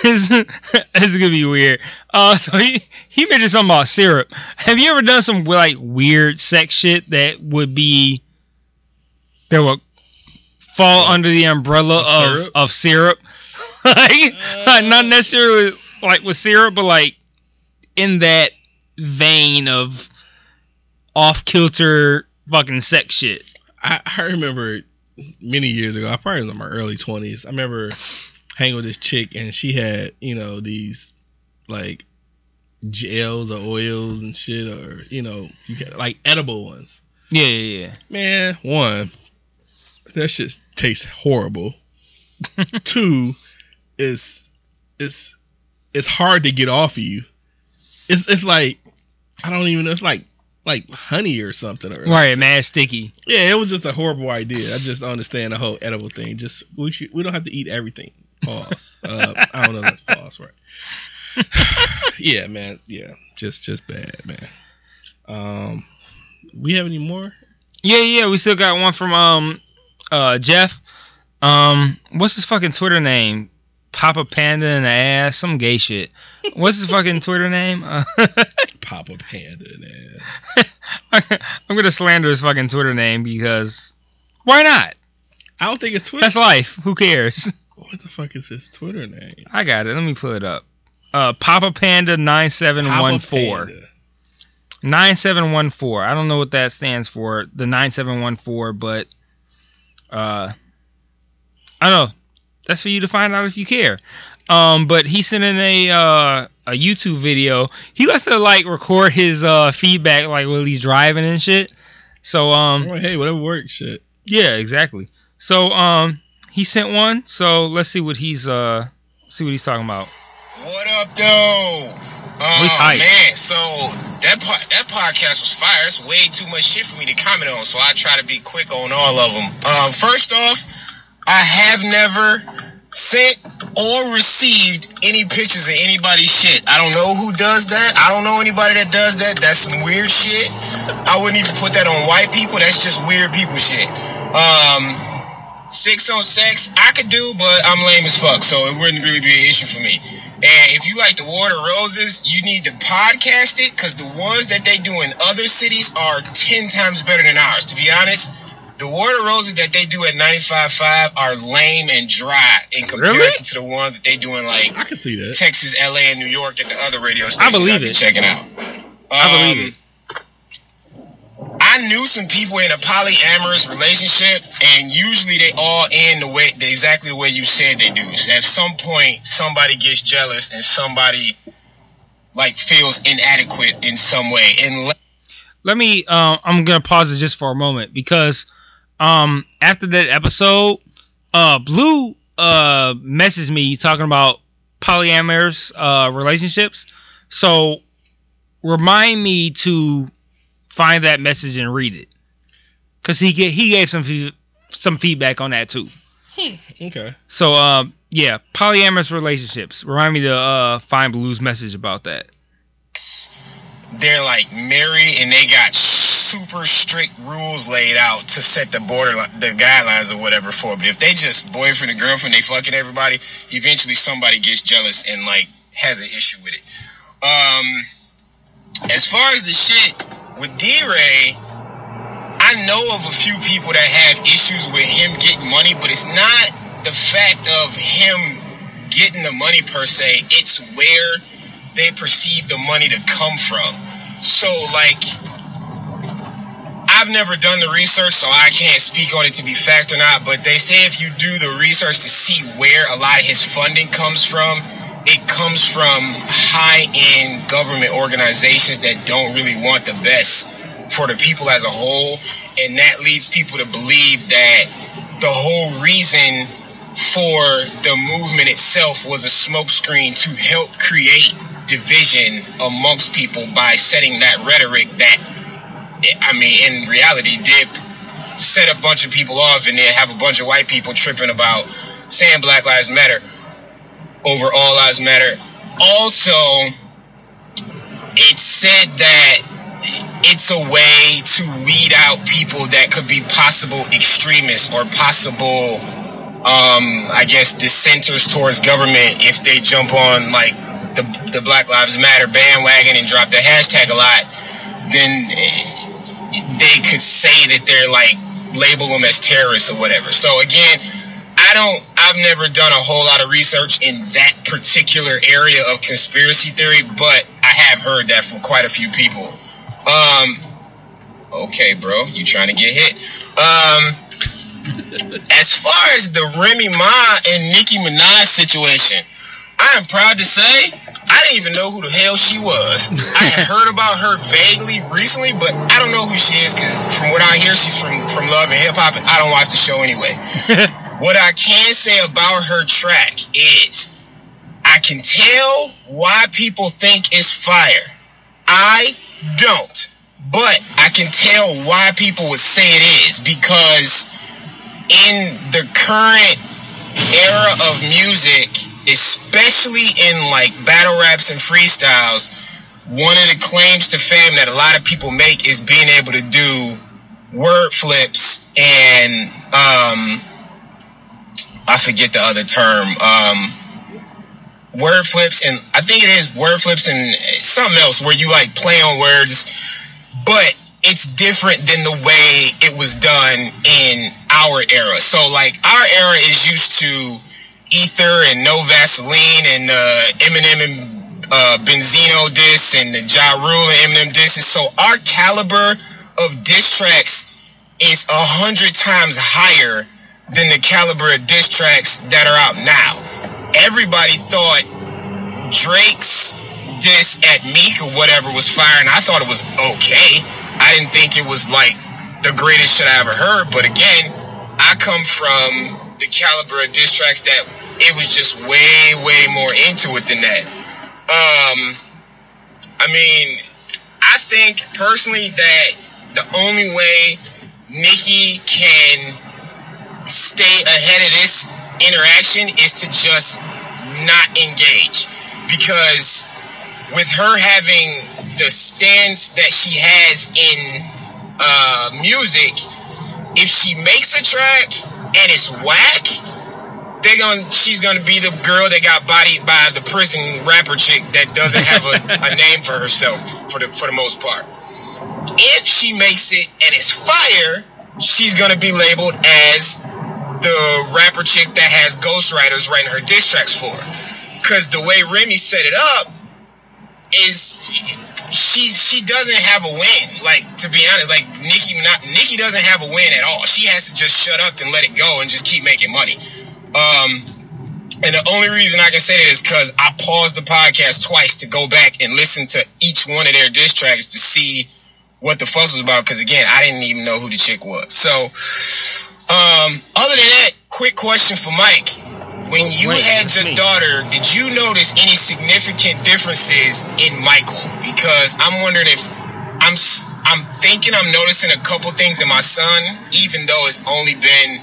it's gonna be weird. Uh, so he he mentioned something about syrup. Have you ever done some like weird sex shit that would be that would fall under the umbrella Of of syrup? of syrup? like, like, not necessarily like with syrup, but like in that vein of off kilter fucking sex shit. I, I remember many years ago, I probably was in my early 20s. I remember hanging with this chick, and she had, you know, these like gels or oils and shit, or, you know, you get like edible ones. Yeah, yeah, yeah. Man, one, that shit tastes horrible. Two, it's it's it's hard to get off of you. It's it's like I don't even know. It's like like honey or something. Or Right, mad sticky. Yeah, it was just a horrible idea. I just understand the whole edible thing. Just we should we don't have to eat everything. Pause. uh, I don't know. That's pause right. yeah, man. Yeah, just just bad, man. Um, we have any more? Yeah, yeah, we still got one from um uh Jeff. Um what's his fucking Twitter name? Papa Panda in the ass, some gay shit. What's his fucking Twitter name? Uh, Papa Panda, man. I'm gonna slander his fucking Twitter name because why not? I don't think it's Twitter. That's life. Who cares? what the fuck is his Twitter name? I got it. Let me pull it up. Uh, Papa Panda nine seven one four. Panda. Nine seven one four. I don't know what that stands for. The nine seven one four, but uh, I don't know. That's for you to find out if you care. Um, but he sent in a uh, a YouTube video. He likes to like record his uh feedback like while he's driving and shit. So um, I'm hey, whatever works. Shit. yeah, exactly. So um, he sent one. So let's see what he's uh see what he's talking about. What up, though? He's Oh hype. man, so that part that podcast was fire. It's way too much shit for me to comment on, so I try to be quick on all of them. Um, first off, I have never sent or received any pictures of anybody's shit. I don't know who does that. I don't know anybody that does that. That's some weird shit. I wouldn't even put that on white people. That's just weird people shit. Um, six on sex, I could do, but I'm lame as fuck, so it wouldn't really be an issue for me. And if you like the Water Roses, you need to podcast it because the ones that they do in other cities are 10 times better than ours. To be honest, The water Roses that they do at 95.5 are lame and dry in comparison Really? to the ones that they do in like I can see that. Texas, LA, and New York at the other radio stations believe I've been it. checking out. I believe Um, it. I knew some people in a polyamorous relationship, and usually they all end the way exactly the way you said they do. So at some point, somebody gets jealous, and somebody like feels inadequate in some way. And let me uh, i'm gonna pause it just for a moment because um after that episode uh blue uh messaged me talking about polyamorous uh relationships. So remind me to find that message and read it. Because he get, he gave some fe- some feedback on that too. Okay. so um yeah polyamorous relationships. Remind me to uh find blue's message about that. They're like married, and they got super strict rules laid out to set the border, the guidelines or whatever for. But if they just boyfriend and girlfriend, they fucking everybody. Eventually, somebody gets jealous and like has an issue with it. Um, as far as the shit with DeRay, I know of a few people that have issues with him getting money, but it's not the fact of him getting the money per se. It's where they perceive the money to come from. So, like, I've never done the research, so I can't speak on it to be fact or not. But they say if you do the research to see where a lot of his funding comes from, it comes from high end government organizations that don't really want the best for the people as a whole. And that leads people to believe that the whole reason for the movement itself was a smokescreen to help create division amongst people by setting that rhetoric that I mean, in reality, did set a bunch of people off and then have a bunch of white people tripping about saying Black Lives Matter over All Lives Matter. Also, it said that it's a way to weed out people that could be possible extremists or possible, um, I guess, dissenters towards government if they jump on like the, the Black Lives Matter bandwagon and drop the hashtag a lot. Then they could say that they're like label them as terrorists or whatever. So again, I don't I've never done a whole lot of research in that particular area of conspiracy theory, but I have heard that from quite a few people. Um okay, bro, you trying to get hit. Um as far as the Remy Ma and Nicki Minaj situation, I am proud to say I didn't even know who the hell she was. I had heard about her vaguely recently, but I don't know who she is because from what I hear, she's from from Love and Hip Hop, and I don't watch the show anyway. what I can say about her track is, I can tell why people think it's fire. I don't, but I can tell why people would say it is because in the current era of music, especially in like battle raps and freestyles, one of the claims to fame that a lot of people make is being able to do word flips and um I forget the other term. Um word flips and I think it is word flips and something else where you like play on words, but it's different than the way it was done in our era. So like our era is used to Ether and No Vaseline and uh, Eminem and uh, Benzino diss and the Ja Rule and Eminem disses. So our caliber of diss tracks is a hundred times higher than the caliber of diss tracks that are out now. Everybody thought Drake's diss at Meek or whatever was fire, and I thought it was okay. I didn't think it was like the greatest shit I ever heard, but again, I come from the caliber of diss tracks that it was just way, way more into it than that. Um, I mean, I think personally that the only way Nicki can stay ahead of this interaction is to just not engage because with her having the stance that she has in uh, music, if she makes a track and it's whack, they're gonna she's gonna be the girl that got bodied by the prison rapper chick that doesn't have a, a name for herself for the for the most part. If she makes it and it's fire, she's gonna be labeled as the rapper chick that has ghostwriters writing her diss tracks for. her. Cause the way Remy set it up is she she doesn't have a win. Like to be honest, like Nicki not Nicki doesn't have a win at all. She has to just shut up and let it go and just keep making money. Um and the only reason I can say that is because I paused the podcast twice to go back and listen to each one of their diss tracks to see what the fuss was about. Because again, I didn't even know who the chick was. So, um, other than that, quick question for Mike: When you Wait, had your me. daughter, did you notice any significant differences in Michael? Because I'm wondering if I'm I'm thinking I'm noticing a couple things in my son, even though it's only been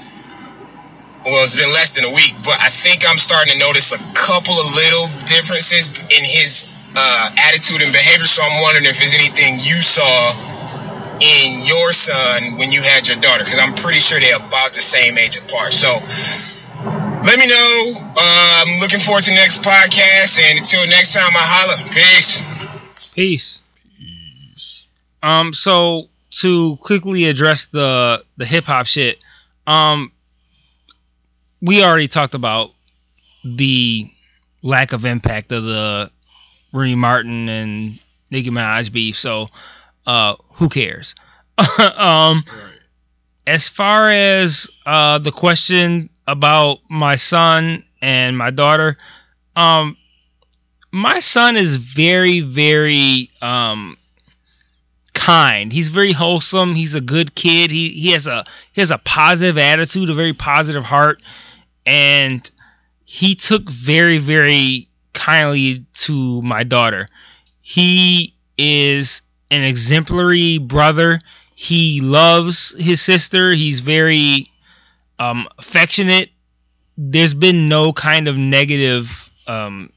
well, it's been less than a week, but I think I'm starting to notice a couple of little differences in his uh, attitude and behavior. So I'm wondering if there's anything you saw in your son when you had your daughter, because I'm pretty sure they're about the same age apart. So let me know. Uh, I'm looking forward to the next podcast, and until next time, I holla. Peace. Peace. Peace. Um, so to quickly address the the hip hop shit, um, we already talked about the lack of impact of the Remy Martin and Nicki Minaj beef. So, uh, who cares? um, as far as uh the question about my son and my daughter, um, my son is very, very um kind. He's very wholesome. He's a good kid. He he has a he has a positive attitude, a very positive heart, and he took very, very kindly to my daughter. He is an exemplary brother. He loves his sister. He's very um, affectionate. There's been no kind of negative um,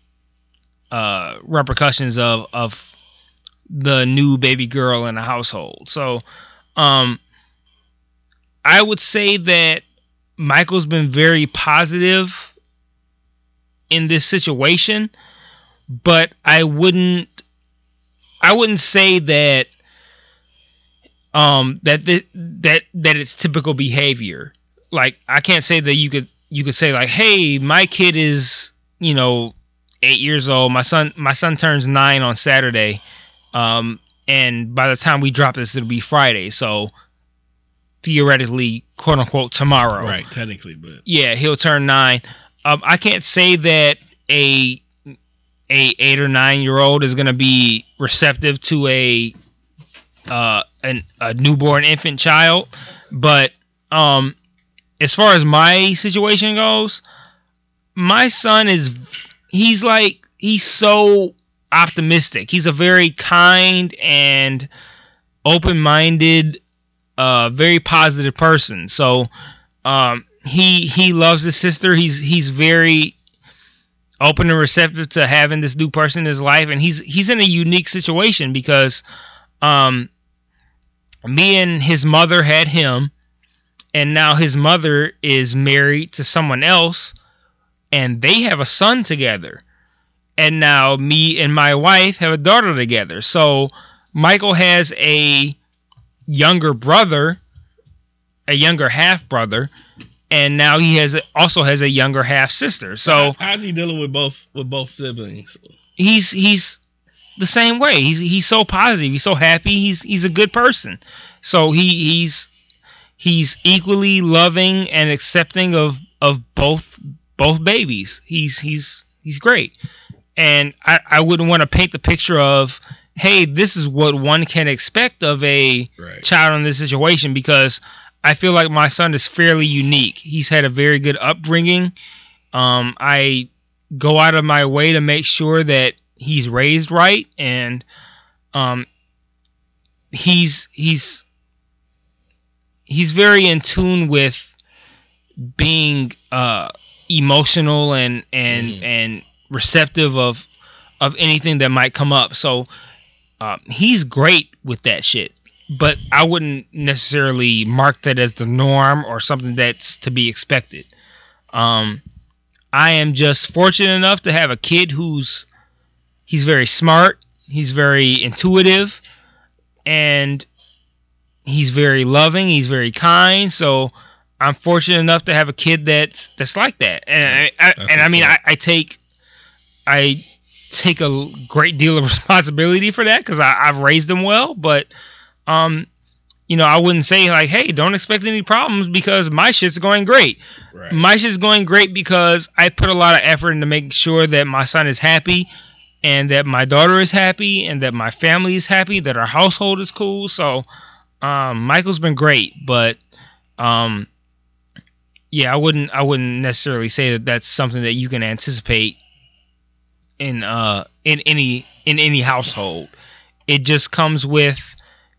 uh, repercussions of of the new baby girl in the household. So, um, I would say that Michael's been very positive in this situation, but I wouldn't I wouldn't say that um that th- that that it's typical behavior. Like I can't say that you could you could say like, "Hey, my kid is, you know, 8 years old. My son my son turns 9 on Saturday." Um and by the time we drop this it'll be Friday. So theoretically, quote unquote tomorrow Right, technically, but yeah, he'll turn nine. Um, I can't say that a a eight or nine year old is gonna be receptive to a uh an, a newborn infant child, but um, as far as my situation goes, my son is he's like he's so optimistic. He's a very kind and open minded, uh, very positive person. So um, he he loves his sister. He's he's very open and receptive to having this new person in his life, and he's he's in a unique situation because um, me and his mother had him, and now his mother is married to someone else, and they have a son together, and now me and my wife have a daughter together. So Michael has a younger brother, a younger half brother, and now he has also has a younger half sister. So how's he dealing with both with both siblings? he's he's the same way. He's he's so positive. He's so happy. He's he's a good person. So he he's he's equally loving and accepting of of both both babies. He's he's he's great. And I, I wouldn't want to paint the picture of, hey, this is what one can expect of a Right. child in this situation because I feel like my son is fairly unique. He's had a very good upbringing. Um, I go out of my way to make sure that he's raised right and um, he's he's he's very in tune with being uh, emotional and and Mm. and receptive of of anything that might come up. So um, he's great with that shit. But I wouldn't necessarily mark that as the norm or something that's to be expected. Um, I am just fortunate enough to have a kid who's he's very smart, he's very intuitive, and he's very loving. He's very kind. So I'm fortunate enough to have a kid that's that's like that. And I, I and I mean, I. I take I take a great deal of responsibility for that because I've raised him well. But um, you know, I wouldn't say like, hey, don't expect any problems because my shit's going great. Right. My shit's going great because I put a lot of effort into making sure that my son is happy and that my daughter is happy and that my family is happy, that our household is cool. So um, Michael's been great, but um, yeah, I wouldn't I wouldn't necessarily say that that's something that you can anticipate in uh in any in any household. It just comes with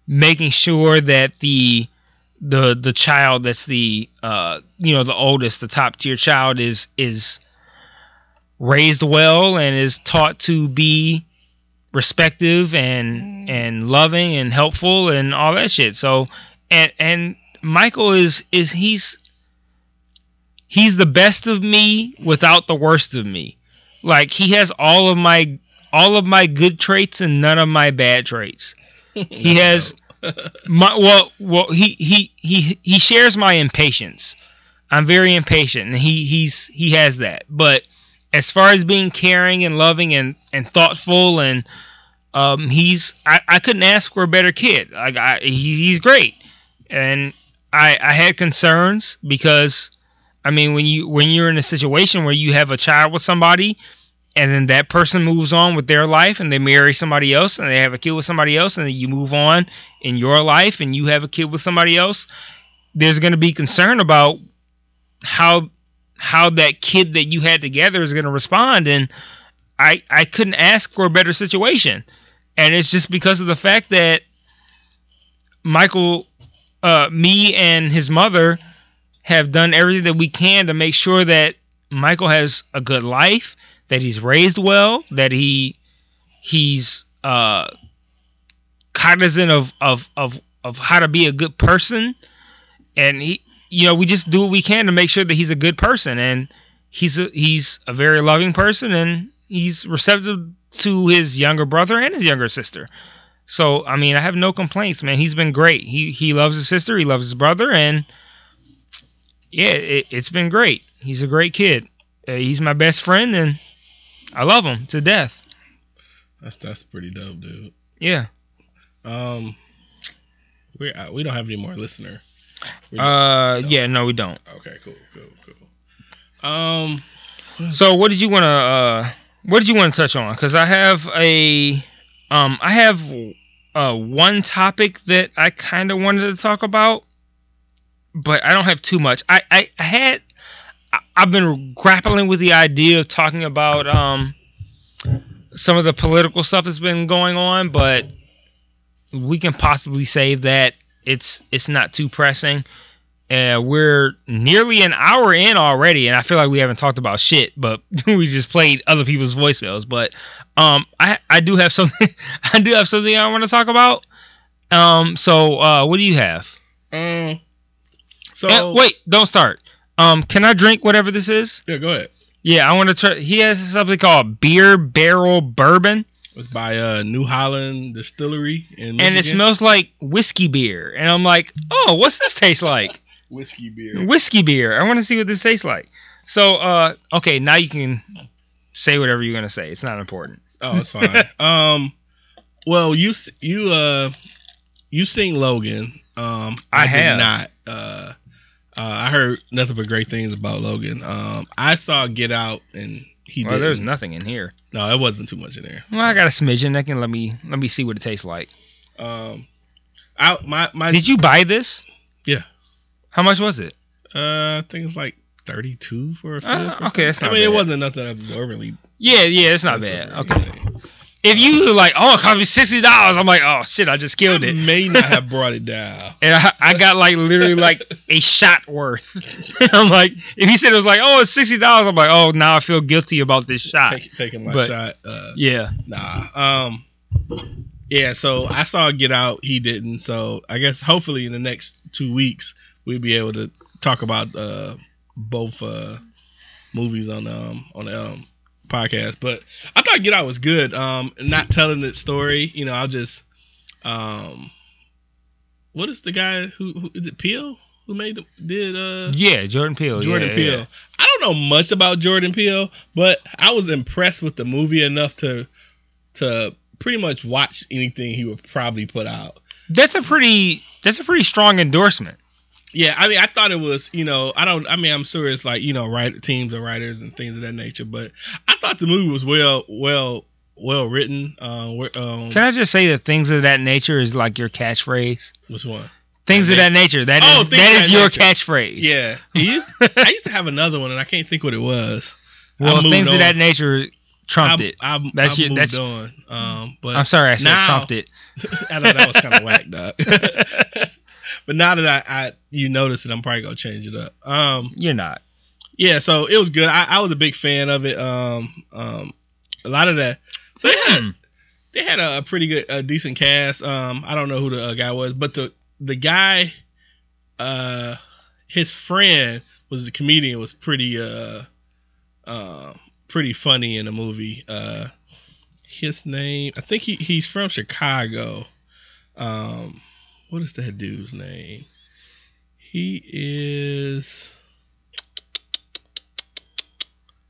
making sure that the the the child that's the uh you know the oldest the top tier child is is raised well and is taught to be respective and mm. and loving and helpful and all that shit. So and and Michael is is he's he's the best of me without the worst of me. Like he has all of my all of my good traits and none of my bad traits. He has my well well he he he he shares my impatience. I'm very impatient and he he's he has that. But as far as being caring and loving and and thoughtful and um he's i, I couldn't ask for a better kid. Like I, he, he's great. And i i had concerns because i mean when you when you're in a situation where you have a child with somebody and then that person moves on with their life and they marry somebody else and they have a kid with somebody else and then you move on in your life and you have a kid with somebody else there's going to be concern about how how that kid that you had together is going to respond. And i i couldn't ask for a better situation and it's just because of the fact that michael uh me and his mother have done everything that we can to make sure that michael has a good life that he's raised well, that he he's uh cognizant of of of of how to be a good person. And he you know we just do what we can to make sure that he's a good person. And he's a he's a very loving person and he's receptive to his younger brother and his younger sister so i mean i have no complaints man he's been great he he loves his sister he loves his brother and yeah it, it's been great he's a great kid uh, he's my best friend and I love him to death. That's that's pretty dope, dude. Yeah. Um, we uh, we don't have any more listener. Uh, yeah. No, we don't. okay, cool, cool, cool. Um, So, what did you want to? Uh, what did you want to touch on? Because I have a, um, I have uh one topic that I kind of wanted to talk about, but I don't have too much. I I, I had. I- I've been grappling with the idea of talking about um some of the political stuff that's been going on, but we can possibly save that. It's it's not too pressing. Uh, we're nearly an hour in already, and I feel like we haven't talked about shit, but we just played other people's voicemails. But um, I I do have something I do have something I want to talk about. Um, so uh, what do you have? um, so Uh, wait, don't start. Um, can I drink whatever this is? yeah, go ahead. Yeah, I want to try. He has something called beer barrel bourbon, It's by uh New Holland Distillery in Michigan. and it smells like whiskey beer. And I'm like, oh, what's this taste like? Whiskey beer. whiskey beer. I want to see what this tastes like. So, uh, okay, now you can say whatever you're gonna say. It's not important. Oh, it's fine. um, well, you you uh you seen Logan. Um, I did have. not. Uh, uh, I heard nothing but great things about Logan. Um, I saw Get Out, and he Well, there's nothing in here. No, it wasn't too much in there. Well, I got a smidgen. That can let me let me see what it tastes like. Um, I my my Did you buy this? Yeah. How much was it? uh, I think it's like thirty two for a fifth. Uh, okay, that's I not mean, it wasn't nothing abnormally. Yeah, yeah, it's not bad. Okay. anything. If you were like, oh, it cost me sixty dollars, I'm like, oh shit, I just killed I it. may not have brought it down. And I, I got like literally like a shot worth. I'm like, if he said it was like, oh, it's sixty dollars, I'm like, oh, now I feel guilty about this shot. Take, taking my But- shot. Uh, Yeah. Nah. Um. Yeah. So I saw Get Out. He didn't. So I guess hopefully in the next two weeks we'll be able to talk about uh both uh movies on um on the um podcast. But I thought Get Out was good. Um, not telling the story. You know, I'll just um what is the guy who, who is it? Peele who made the, did uh Yeah, Jordan Peele. Jordan yeah, Peele. yeah. I don't know much about Jordan Peele, but I was impressed with the movie enough to to pretty much watch anything he would probably put out. That's a pretty. That's a pretty strong endorsement. Yeah, I mean, I thought it was, you know, I don't, I mean, I'm sure it's like, you know, write teams of writers and things of that nature, but I thought the movie was well, well, well written. Uh, um, Can I just say that things of that nature is like your catchphraise? which one? Things of That nature. That is Oh, that that your nature. catchphrase. Yeah, used- I used to have another one, and I can't think what it was. Well, things on. of that nature trumped I, it. I, That's I your- moved that's- on. Um, but I'm sorry, I said now- trumped it. I know that was kind of whack, dog. but now that I, I you notice it, I'm probably gonna change it up. Um, You're not. yeah, so it was good. I, I was a big fan of it. Um, um, a lot of that. So they had, Hmm. they had a, pretty good, a decent cast. Um, I don't know who the uh, guy was, but the the guy, uh, his friend was the comedian. Was pretty uh, uh, pretty funny in the movie. Uh, his name, I think he he's from Chicago. Um, what is that dude's name? He is.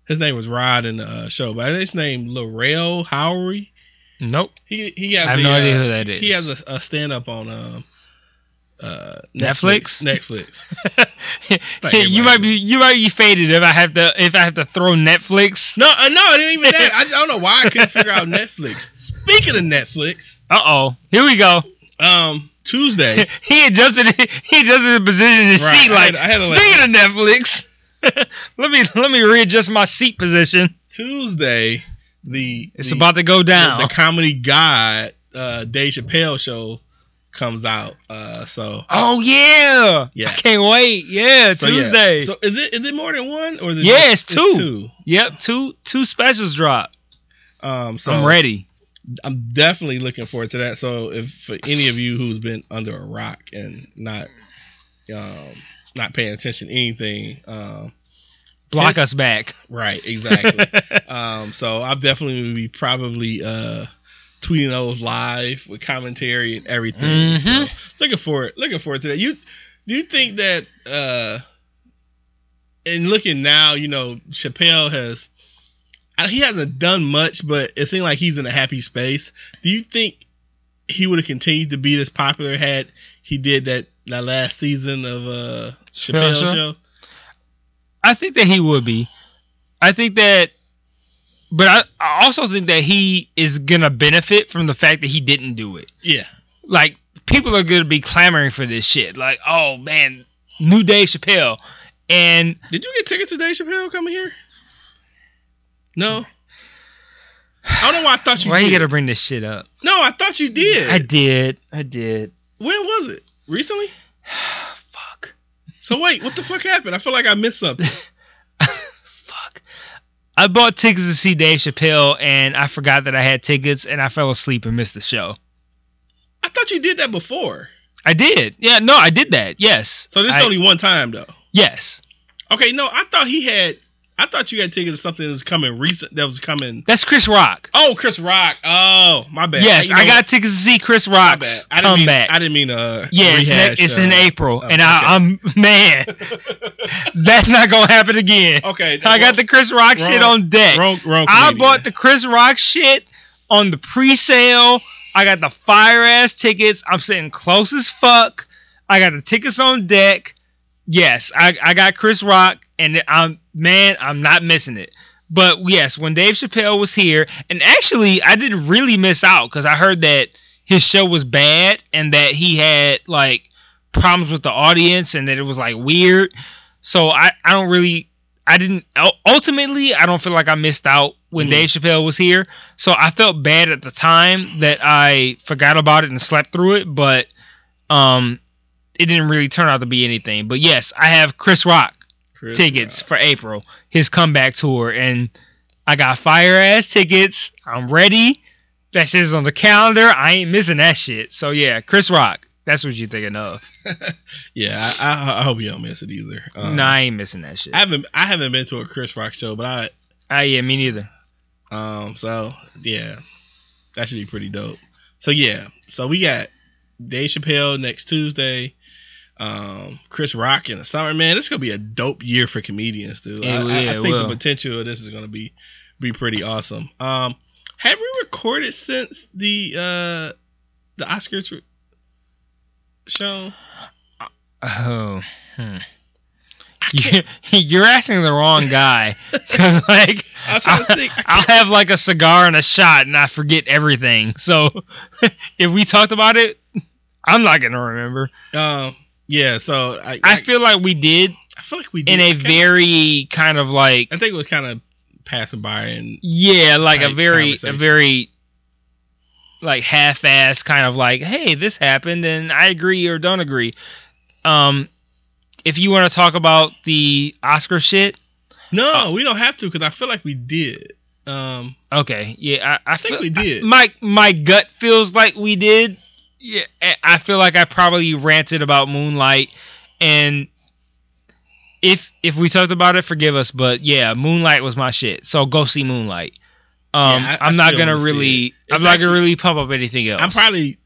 His name was Rod in the uh, show, but his name Lil Rel Howery. Nope. He he has I have a, no uh, idea who that is. He has a, a stand up on um uh Netflix? Netflix. Not you might be you might be faded if I have to if I have to throw Netflix. No, uh, no, it ain't even that. I, I don't know why I couldn't figure out Netflix. Speaking of Netflix, Uh oh. Here we go. Um, Tuesday, he adjusted he adjusted the position in his Right, seat I like had- I had to let- speaking of Netflix. let me let me readjust my seat position. Tuesday, the It's the, about to go down. the, the comedy god uh Dave Chappelle show comes out. Uh, so oh yeah. Yeah. I can't wait. Yeah, so, yeah. Tuesday. So is it is it more than one or is it Yeah, just- it's two. two? yep, two two specials drop. Um, so I'm ready. I'm definitely looking forward to that. So if for any of you who's been under a rock and not um not paying attention to anything, um Block us back. right, exactly. um so I'll definitely be probably uh tweeting those live with commentary and everything. So Mhm. looking forward looking forward to that. You do you think that uh and looking now, you know, Chappelle has he hasn't done much, but it seemed like he's in a happy space. Do you think he would have continued to be this popular had he did that that last season of uh Chappelle Chappelle Show? show? I think that he would be. I think that, but I, I also think that he is gonna benefit from the fact that he didn't do it. Yeah. Like people are gonna be clamoring for this shit. Like, oh man, new Dave Chappelle, and Did you get tickets to Dave Chappelle coming here? No. I don't know why I thought you why did. you gotta bring this shit up? no, I thought you did. I did. I did. when was it? Recently? Fuck. So wait, what the fuck happened? I feel like I missed something. Fuck. I bought tickets to see Dave Chappelle, and I forgot that I had tickets, and I fell asleep and missed the show. I thought you did that before. I did. Yeah, no, I did that. Yes. So this is I- only one time though. Yes. Okay, no, I thought he had. I thought you had tickets to something that was coming recent. That was coming. That's Chris Rock. Oh, Chris Rock. Oh, my bad. Yes, You know I got tickets to see Chris. Rock's I didn't mean. comeback. I didn't mean uh. yeah, it's, in, rehash, it's in uh, April, oh, and. I, I'm man, that's not gonna happen again. Okay, I got the Chris Rock shit on deck. wrong. Wrong. I bought the Chris Rock shit on the pre-sale. I got the fire ass tickets. I'm sitting close as fuck. I got the tickets on deck. Yes, I, I got Chris Rock, and I'm man, I'm not missing it. But yes, when Dave Chappelle was here, and actually I didn't really miss out because I heard that his show was bad and that he had like problems with the audience and that it was like weird. So I, I don't really I didn't ultimately I don't feel like I missed out when Mhm. Dave Chappelle was here. So I felt bad at the time that I forgot about it and slept through it, but um it didn't really turn out to be anything. But yes, I have Chris Rock Chris tickets Rock. for April, his comeback tour, and I got fire ass tickets. I'm ready. That shit is on the calendar. I ain't missing that shit. So yeah, Chris Rock. That's what you're thinking of. Yeah, I, I, I hope you don't miss it either. Um, nah, I ain't missing that shit. I haven't I haven't been to a Chris Rock show, but I Ah, yeah, me neither. um so yeah, that should be pretty dope. So yeah, so we got Dave Chappelle next Tuesday. Um, Chris Rock in the summer. Man, this is gonna be a dope year for comedians, dude. Yeah, I, yeah, I think the potential of this is gonna be be pretty awesome. Um, have we recorded since the uh the Oscars re- show? Oh, hmm. You, you're asking the wrong guy. Cause like I was trying to think. I I'll have like a cigar and a shot, and I forget everything. So if we talked about it, I'm not gonna remember. Um, yeah. So I, I feel like we did I feel like we did in a very kind of like I think it was kind of passing by and yeah, like a very a very like half-ass kind of like, hey, this happened, and I agree or don't agree. Um, if you want to talk about the Oscar shit, no, Uh, we don't have to because I feel like we did. Um, okay, yeah, I, I, I think feel- we did. my my gut feels like we did. Yeah, I- feel like I probably ranted about Moonlight, and if if we talked about it, forgive us. But yeah, Moonlight was my shit. So go see Moonlight. Um, Yeah, I- I'm not gonna really, it. I'm not gonna really pump up anything else. I'm probably.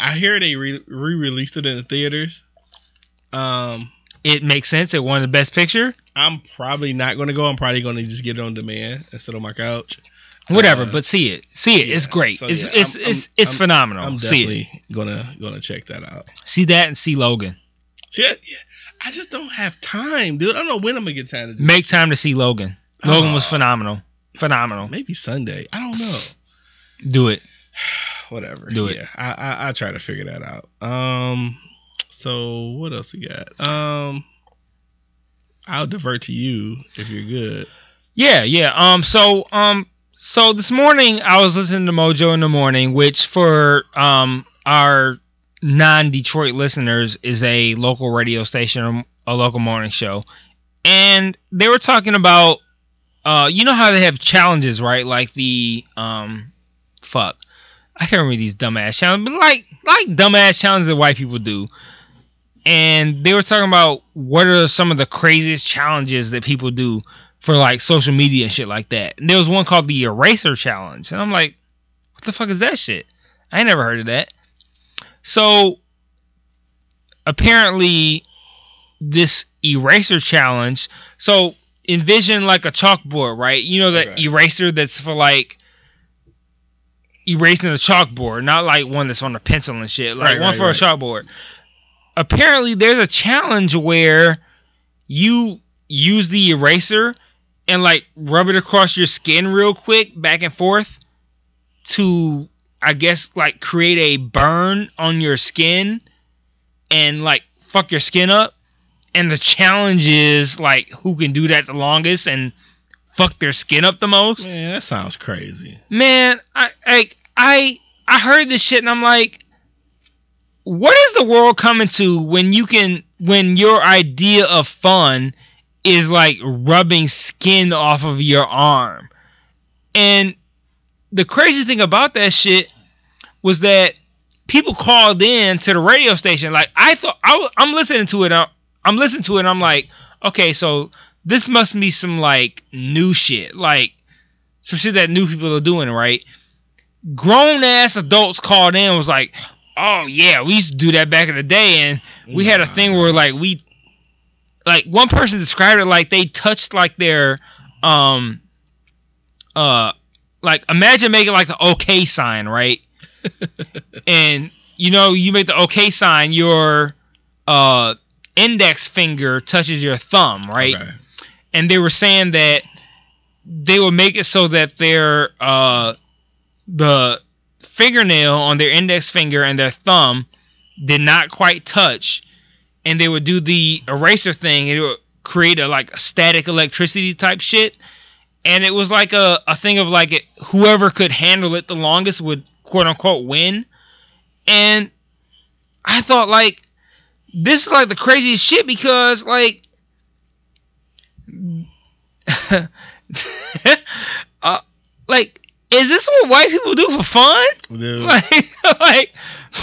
I hear they re released it in the theaters. Um, it makes sense. It won the best picture. I'm probably not going to go. I'm probably going to just get it on demand and sit on my couch. Whatever, Uh, but see it. See it. it's great. so it's yeah, it's I'm- it's it's I'm- phenomenal. I'm see it. definitely gonna gonna check that out. See that and see Logan. Shit, yeah, I just don't have time, dude. I don't know when I'm gonna get time to do Make time to see Logan. Logan was Oh. phenomenal. Phenomenal. Maybe Sunday. I don't know. Do it. Whatever. Do it. Yeah, I, I I try to figure that out. Um. So what else we got? Um. I'll divert to you if you're good. Yeah, yeah. Um, so um, so this morning I was listening to Mojo in the morning, which for um our non-Detroit listeners is a local radio station, a local morning show, and they were talking about, uh, you know how they have challenges, right? Like the um, fuck, I can't remember these dumbass challenges, but like like dumbass challenges that white people do. And they were talking about what are some of the craziest challenges that people do for like social media and shit like that. And there was one called the Eraser Challenge, and I'm like, what the fuck is that shit? I ain't never heard of that. So apparently, this Eraser Challenge. So envision like a chalkboard, right? You know that Okay. eraser that's for like erasing the chalkboard, not like one that's on a pencil and shit. Like Right, one right, for right. a chalkboard. Apparently, there's a challenge where you use the eraser and like rub it across your skin real quick, back and forth, to I guess like create a burn on your skin and like fuck your skin up. And the challenge is like who can do that the longest and fuck their skin up the most. Man, that sounds crazy. Man, I I I I heard this shit and I'm like, what is the world coming to when you can when your idea of fun is like rubbing skin off of your arm? And the crazy thing about that shit was that people called in to the radio station. Like I thought, I, wa- I'm listening to it. I'm, I'm listening to it. and I'm like, okay, so this must be some like new shit, like some shit that new people are doing, right? Grown ass adults called in and was like, oh yeah, we used to do that back in the day, and we had a thing where like we, like one person described it like they touched like their, um, uh, like imagine making like the okay sign, right? and you know you make the okay sign, your uh index finger touches your thumb, right? Okay. And they were saying that they would make it so that their uh the fingernail on their index finger and their thumb did not quite touch and they would do the eraser thing and it would create a like a static electricity type shit. And it was like a, a thing of like it, whoever could handle it the longest would quote unquote win. And i thought like this is like the craziest shit because like uh, like is this what white people do for fun? Dude, like like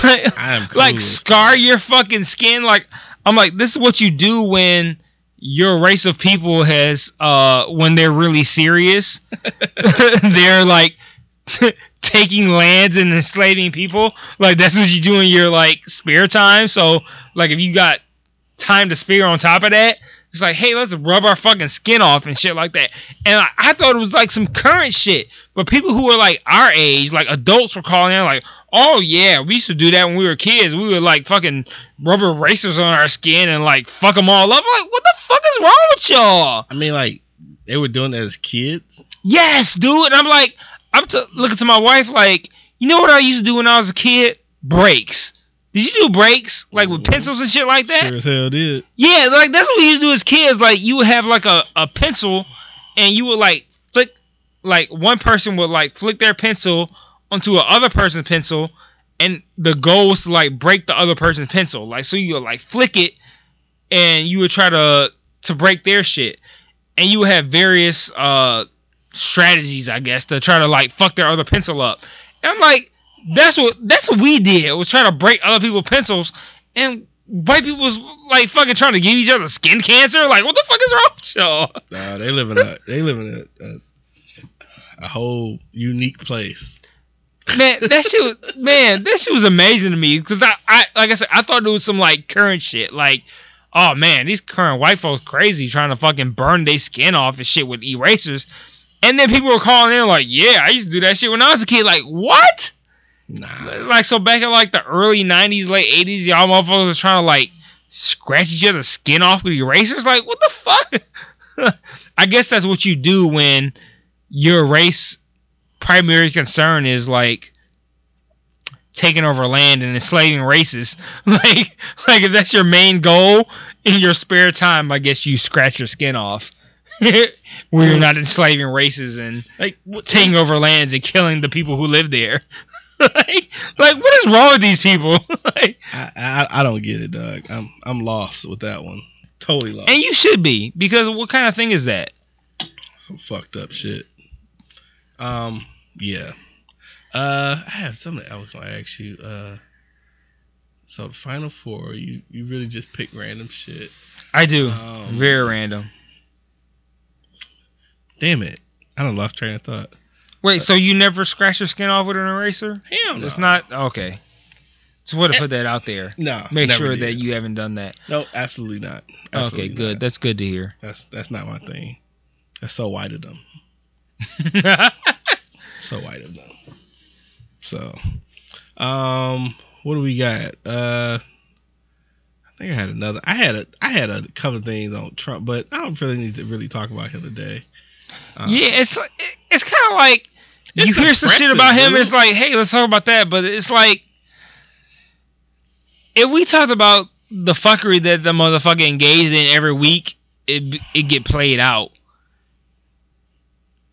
like, like scar your fucking skin like i'm like this is what you do when your race of people has uh when they're really serious they're like taking lands and enslaving people. Like that's what you do in your like spare time. So like if you got time to spare on top of that, it's like, hey, let's rub our fucking skin off and shit like that. And I, I thought it was like some current shit. But people who were like our age, like adults were calling in like, oh yeah, we used to do that when we were kids. We would like fucking rubber racers on our skin and like fuck them all up. I'm like, what the fuck is wrong with y'all? I mean, like they were doing that as kids. Yes, dude. And I'm like, I'm t- looking to my wife like, you know what I used to do when I was a kid? Breaks. Did you do breaks like with mm-hmm. pencils and shit like that? Sure as hell did. Yeah, like that's what we used to do as kids. Like you would have like a, a pencil and you would like flick like one person would like flick their pencil onto a other person's pencil and the goal was to like break the other person's pencil. Like so you like flick it and you would try to to break their shit. And you would have various uh strategies, I guess, to try to like fuck their other pencil up. And I'm like, that's what that's what we did. Was trying to break other people's pencils, and white people was like fucking trying to give each other skin cancer. Like, what the fuck is wrong with y'all? Nah, they live in a they live in a, a, a whole unique place. Man, that shit was man, that shit was amazing to me because I, I like I said, I thought it was some like current shit. Like, oh man, these current white folks crazy trying to fucking burn their skin off and shit with erasers. And then people were calling in like, yeah, I used to do that shit when I was a kid. Like, what? Nah, Like so back in like the early '90s, late '80s, y'all motherfuckers was trying to like scratch each other's skin off with erasers. Like what the fuck? I guess that's what you do when your race primary concern is like taking over land and enslaving races. Like like if that's your main goal in your spare time, I guess you scratch your skin off. Where you're not enslaving races and like what, taking over lands and killing the people who live there. like, like, what is wrong with these people? like, I, I I don't get it, Doug. I'm I'm lost with that one. Totally lost. and you should be because what kind of thing is that? Some fucked up shit. Um, yeah. Uh, I have something else I was gonna ask you. Uh, so the final four, you you really just pick random shit. I do. Um, Very random. Damn it, I don't lost train of thought. Wait, so you never scratch your skin off with an eraser? Hell no. It's not okay. Just want to put that out there. No. Make sure did. that you haven't done that. No, absolutely not. okay, good. not. That's good to hear. That's that's not my thing. That's so white of them. So white of them. So, um, what do we got? Uh, I think I had another. I had a. I had a couple of things on Trump, but I don't really need to really talk about him today. Um, yeah, it's it's kind of like you hear some shit about him. dude. It's like, hey, let's talk about that. But it's like if we talked about the fuckery that the motherfucker engaged in every week, it it get played out.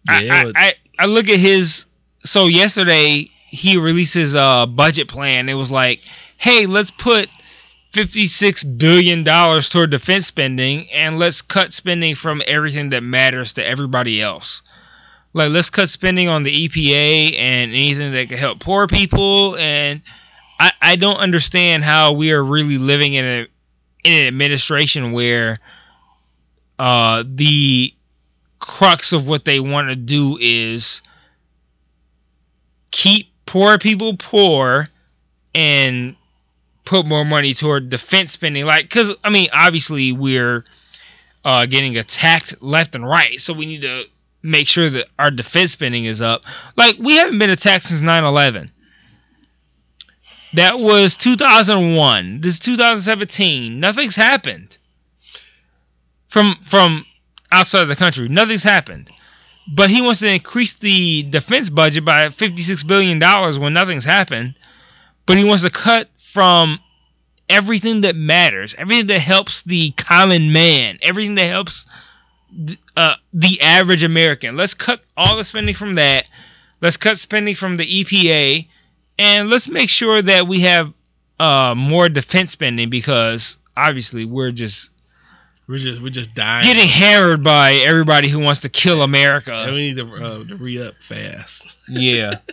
Yeah, I, but- I I look at his. So yesterday he released his uh budget plan. It was like, hey, let's put. Fifty-six billion dollars toward defense spending, and let's cut spending from everything that matters to everybody else like let's cut spending on the EPA and anything that could help poor people and I, I don't understand how we are really living in a in an administration where uh the crux of what they want to do is keep poor people poor and put more money toward defense spending like cuz I mean obviously we're uh, getting attacked left and right so we need to make sure that our defense spending is up. Like we haven't been attacked since 9/11. That was 2001. This is 2017. Nothing's happened. From from outside of the country, nothing's happened. But he wants to increase the defense budget by 56 billion dollars when nothing's happened. But he wants to cut from everything that matters, everything that helps the common man, everything that helps th- uh, the average American. Let's cut all the spending from that. Let's cut spending from the EPA, and let's make sure that we have uh, more defense spending because obviously we're just we're just we're just dying. getting hammered by everybody who wants to kill And America. we need to, uh, to re up fast. Yeah.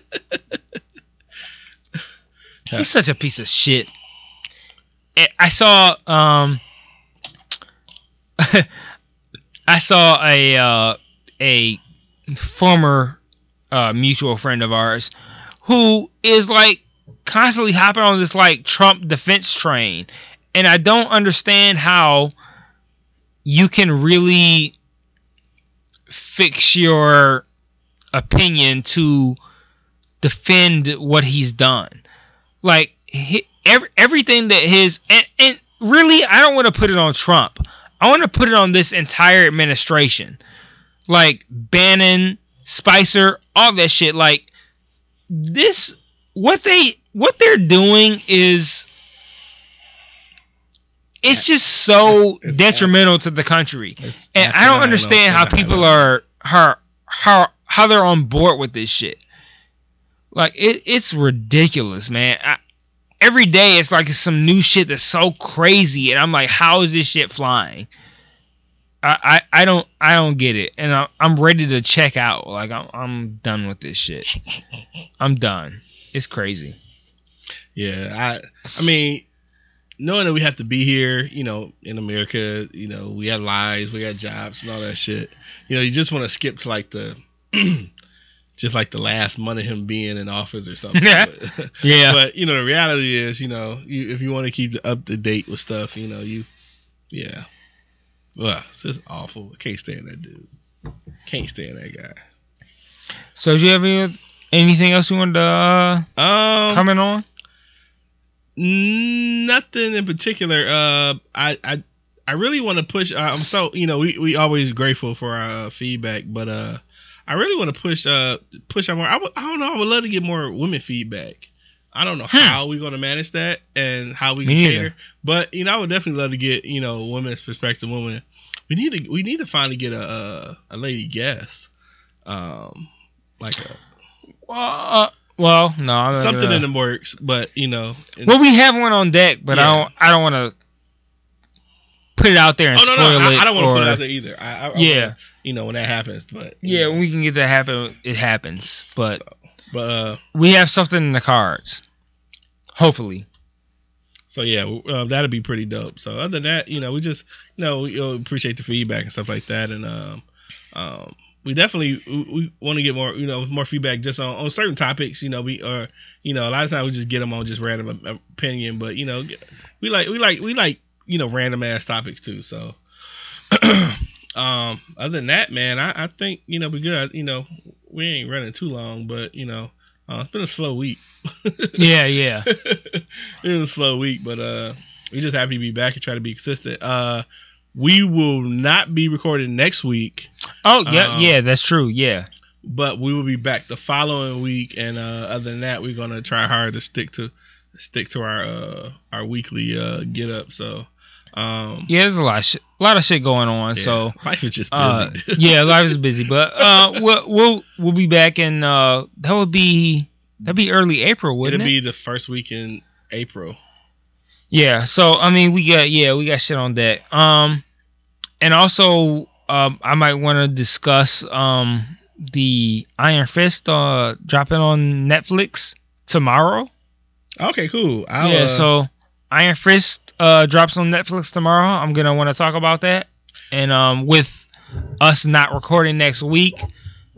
He's such a piece of shit. Eh, I saw um I saw a uh, a former uh, mutual friend of ours who is like constantly hopping on this like Trump defense train, and I don't understand how you can really fix your opinion to defend what he's done. Like every, everything that his and, and really, I don't want to put it on Trump. I want to put it on this entire administration, like Bannon, Spicer, all that shit. Like this, what they what they're doing is. It's just so It's- it's detrimental to the country, and I don't understand how people are how how how they're on board with this shit. Like it, it's ridiculous, man. I, every day it's like some new shit that's so crazy, and I'm like, how is this shit flying? I, I, I don't I don't get it, and I, I'm ready to check out. Like I'm I'm done with this shit. I'm done. It's crazy. Yeah, I I mean, knowing that we have to be here, you know, in America, you know, we have lives, we got jobs and all that shit. You know, you just want to skip to like the just like the last month of him being in office or something. Yeah. But, Yeah. but you know, the reality is, you know, you, if you want to keep up to date with stuff, you know, you yeah. Well, it's just awful. I can't stand that dude. Can't stand that guy. so, do you have any, anything else you want to uh, Um, comment on? Nothing in particular. Uh, I I I really want to push. Uh, I'm so you know we we always grateful for our uh, feedback, but uh, I really want to push uh push out more. I would I don't know. I would love to get more women feedback. I don't know Hmm. how we're gonna manage that and how we Me can neither. cater, but you know I would definitely love to get you know women's perspective. Women, we need to we need to finally get a a, a lady guest, um, like a, Uh, well, no, I'm not something gonna- in the works. But you know, Well, we have one on deck, but I don't. I don't want to put it out there and Oh no, spoil no, it. I, I don't want to or- put it out there either. I, I, Yeah. wanna, you know when that happens, but Yeah, know, when we can get that happen. It happens, but but uh, we have something in the cards. Hopefully, so yeah, uh, that'd be pretty dope. So other than that, you know, we just you know we appreciate the feedback and stuff like that, and um, um, we definitely we, we want to get more you know more feedback just on, on certain topics. You know, we or you know a lot of times we just get them on just random opinion, but you know we like we like we like you know random ass topics too. So. um other than that man I, I think you know we good you know we ain't running too long but you know uh, it's been a slow week yeah, yeah. it was a slow week, but uh, we just happy to be back and try to be consistent. Uh, we will not be recording next week, Oh, yeah, Um, yeah. That's true. Yeah, but we will be back the following week. And uh, other than that, we're gonna try hard to stick to stick to our uh, our weekly uh, get up. So, um, yeah. There's a lot, of shit, a lot of shit going on. yeah, So, life is just busy. uh, yeah, life is busy, but uh, we'll we'll we'll be back in. Uh, that would be that'd be early April, wouldn't it'll it? be the first week in April. Yeah, so I mean, we got yeah, we got shit on deck. Um, and also, um, I might want to discuss um the Iron Fist uh dropping on Netflix tomorrow. Okay, cool. I'll, yeah, uh, so Iron Fist uh drops on Netflix tomorrow. I'm gonna want to talk about that, and um, with us not recording next week,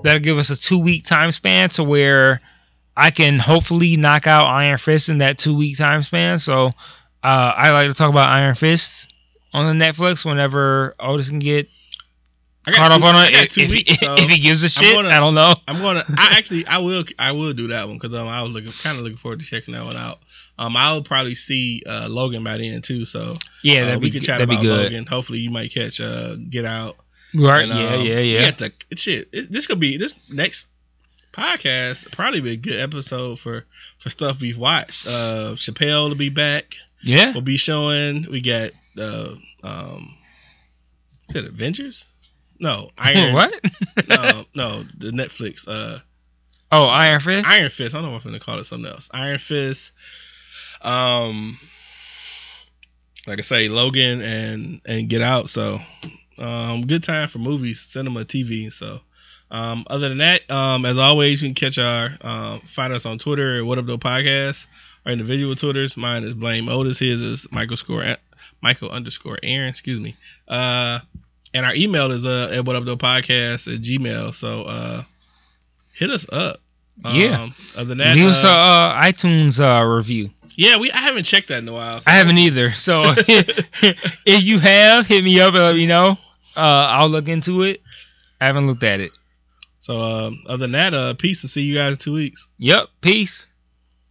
that'll give us a two week time span to where I can hopefully knock out Iron Fist in that two week time span. So uh, I like to talk about Iron Fist on the Netflix whenever Otis can get I got caught up on it. If, two if, weeks, he, so if he gives a shit, gonna- I don't know. I'm gonna. I actually, I will, I will do that one because um, I was looking, kind of looking forward to checking that one out. Um, I'll probably see uh, Logan by then too. So Yeah, uh, that'd we be can chat that'd be about good. Logan. Hopefully, you might catch uh, Get Out. Right? And, yeah, um, yeah, yeah. got the shit. It, this could be this next podcast. Probably be a good episode for for stuff we've watched. Uh, Chappelle to be back. Yeah. We'll be showing. We got the um, is it Avengers? No, Iron. what? No, no, the Netflix. Uh, oh, Iron Fist. Iron Fist. I don't know if I'm gonna call it something else. Iron Fist. Um, like I say, Logan and and Get Out. So, um, good time for movies, cinema, TV. So, um, other than that, um, as always, you can catch our um, find us on Twitter at What Up Though Podcast. Our individual Twitters. Mine is Blame Otis. His is Michael score Michael underscore Aaron. Excuse me. Uh, and our email is uh at What Up Though Podcast at Gmail. So, uh, hit us up Yeah. Um, other than that, Leave us uh, uh, iTunes uh, review. yeah, we I haven't checked that in a while. so- I haven't either. So if you have, hit me up and let me know. Uh, I'll look into it. I haven't looked at it. So um, other than that, uh, peace. To see you guys in two weeks. Yep. Peace.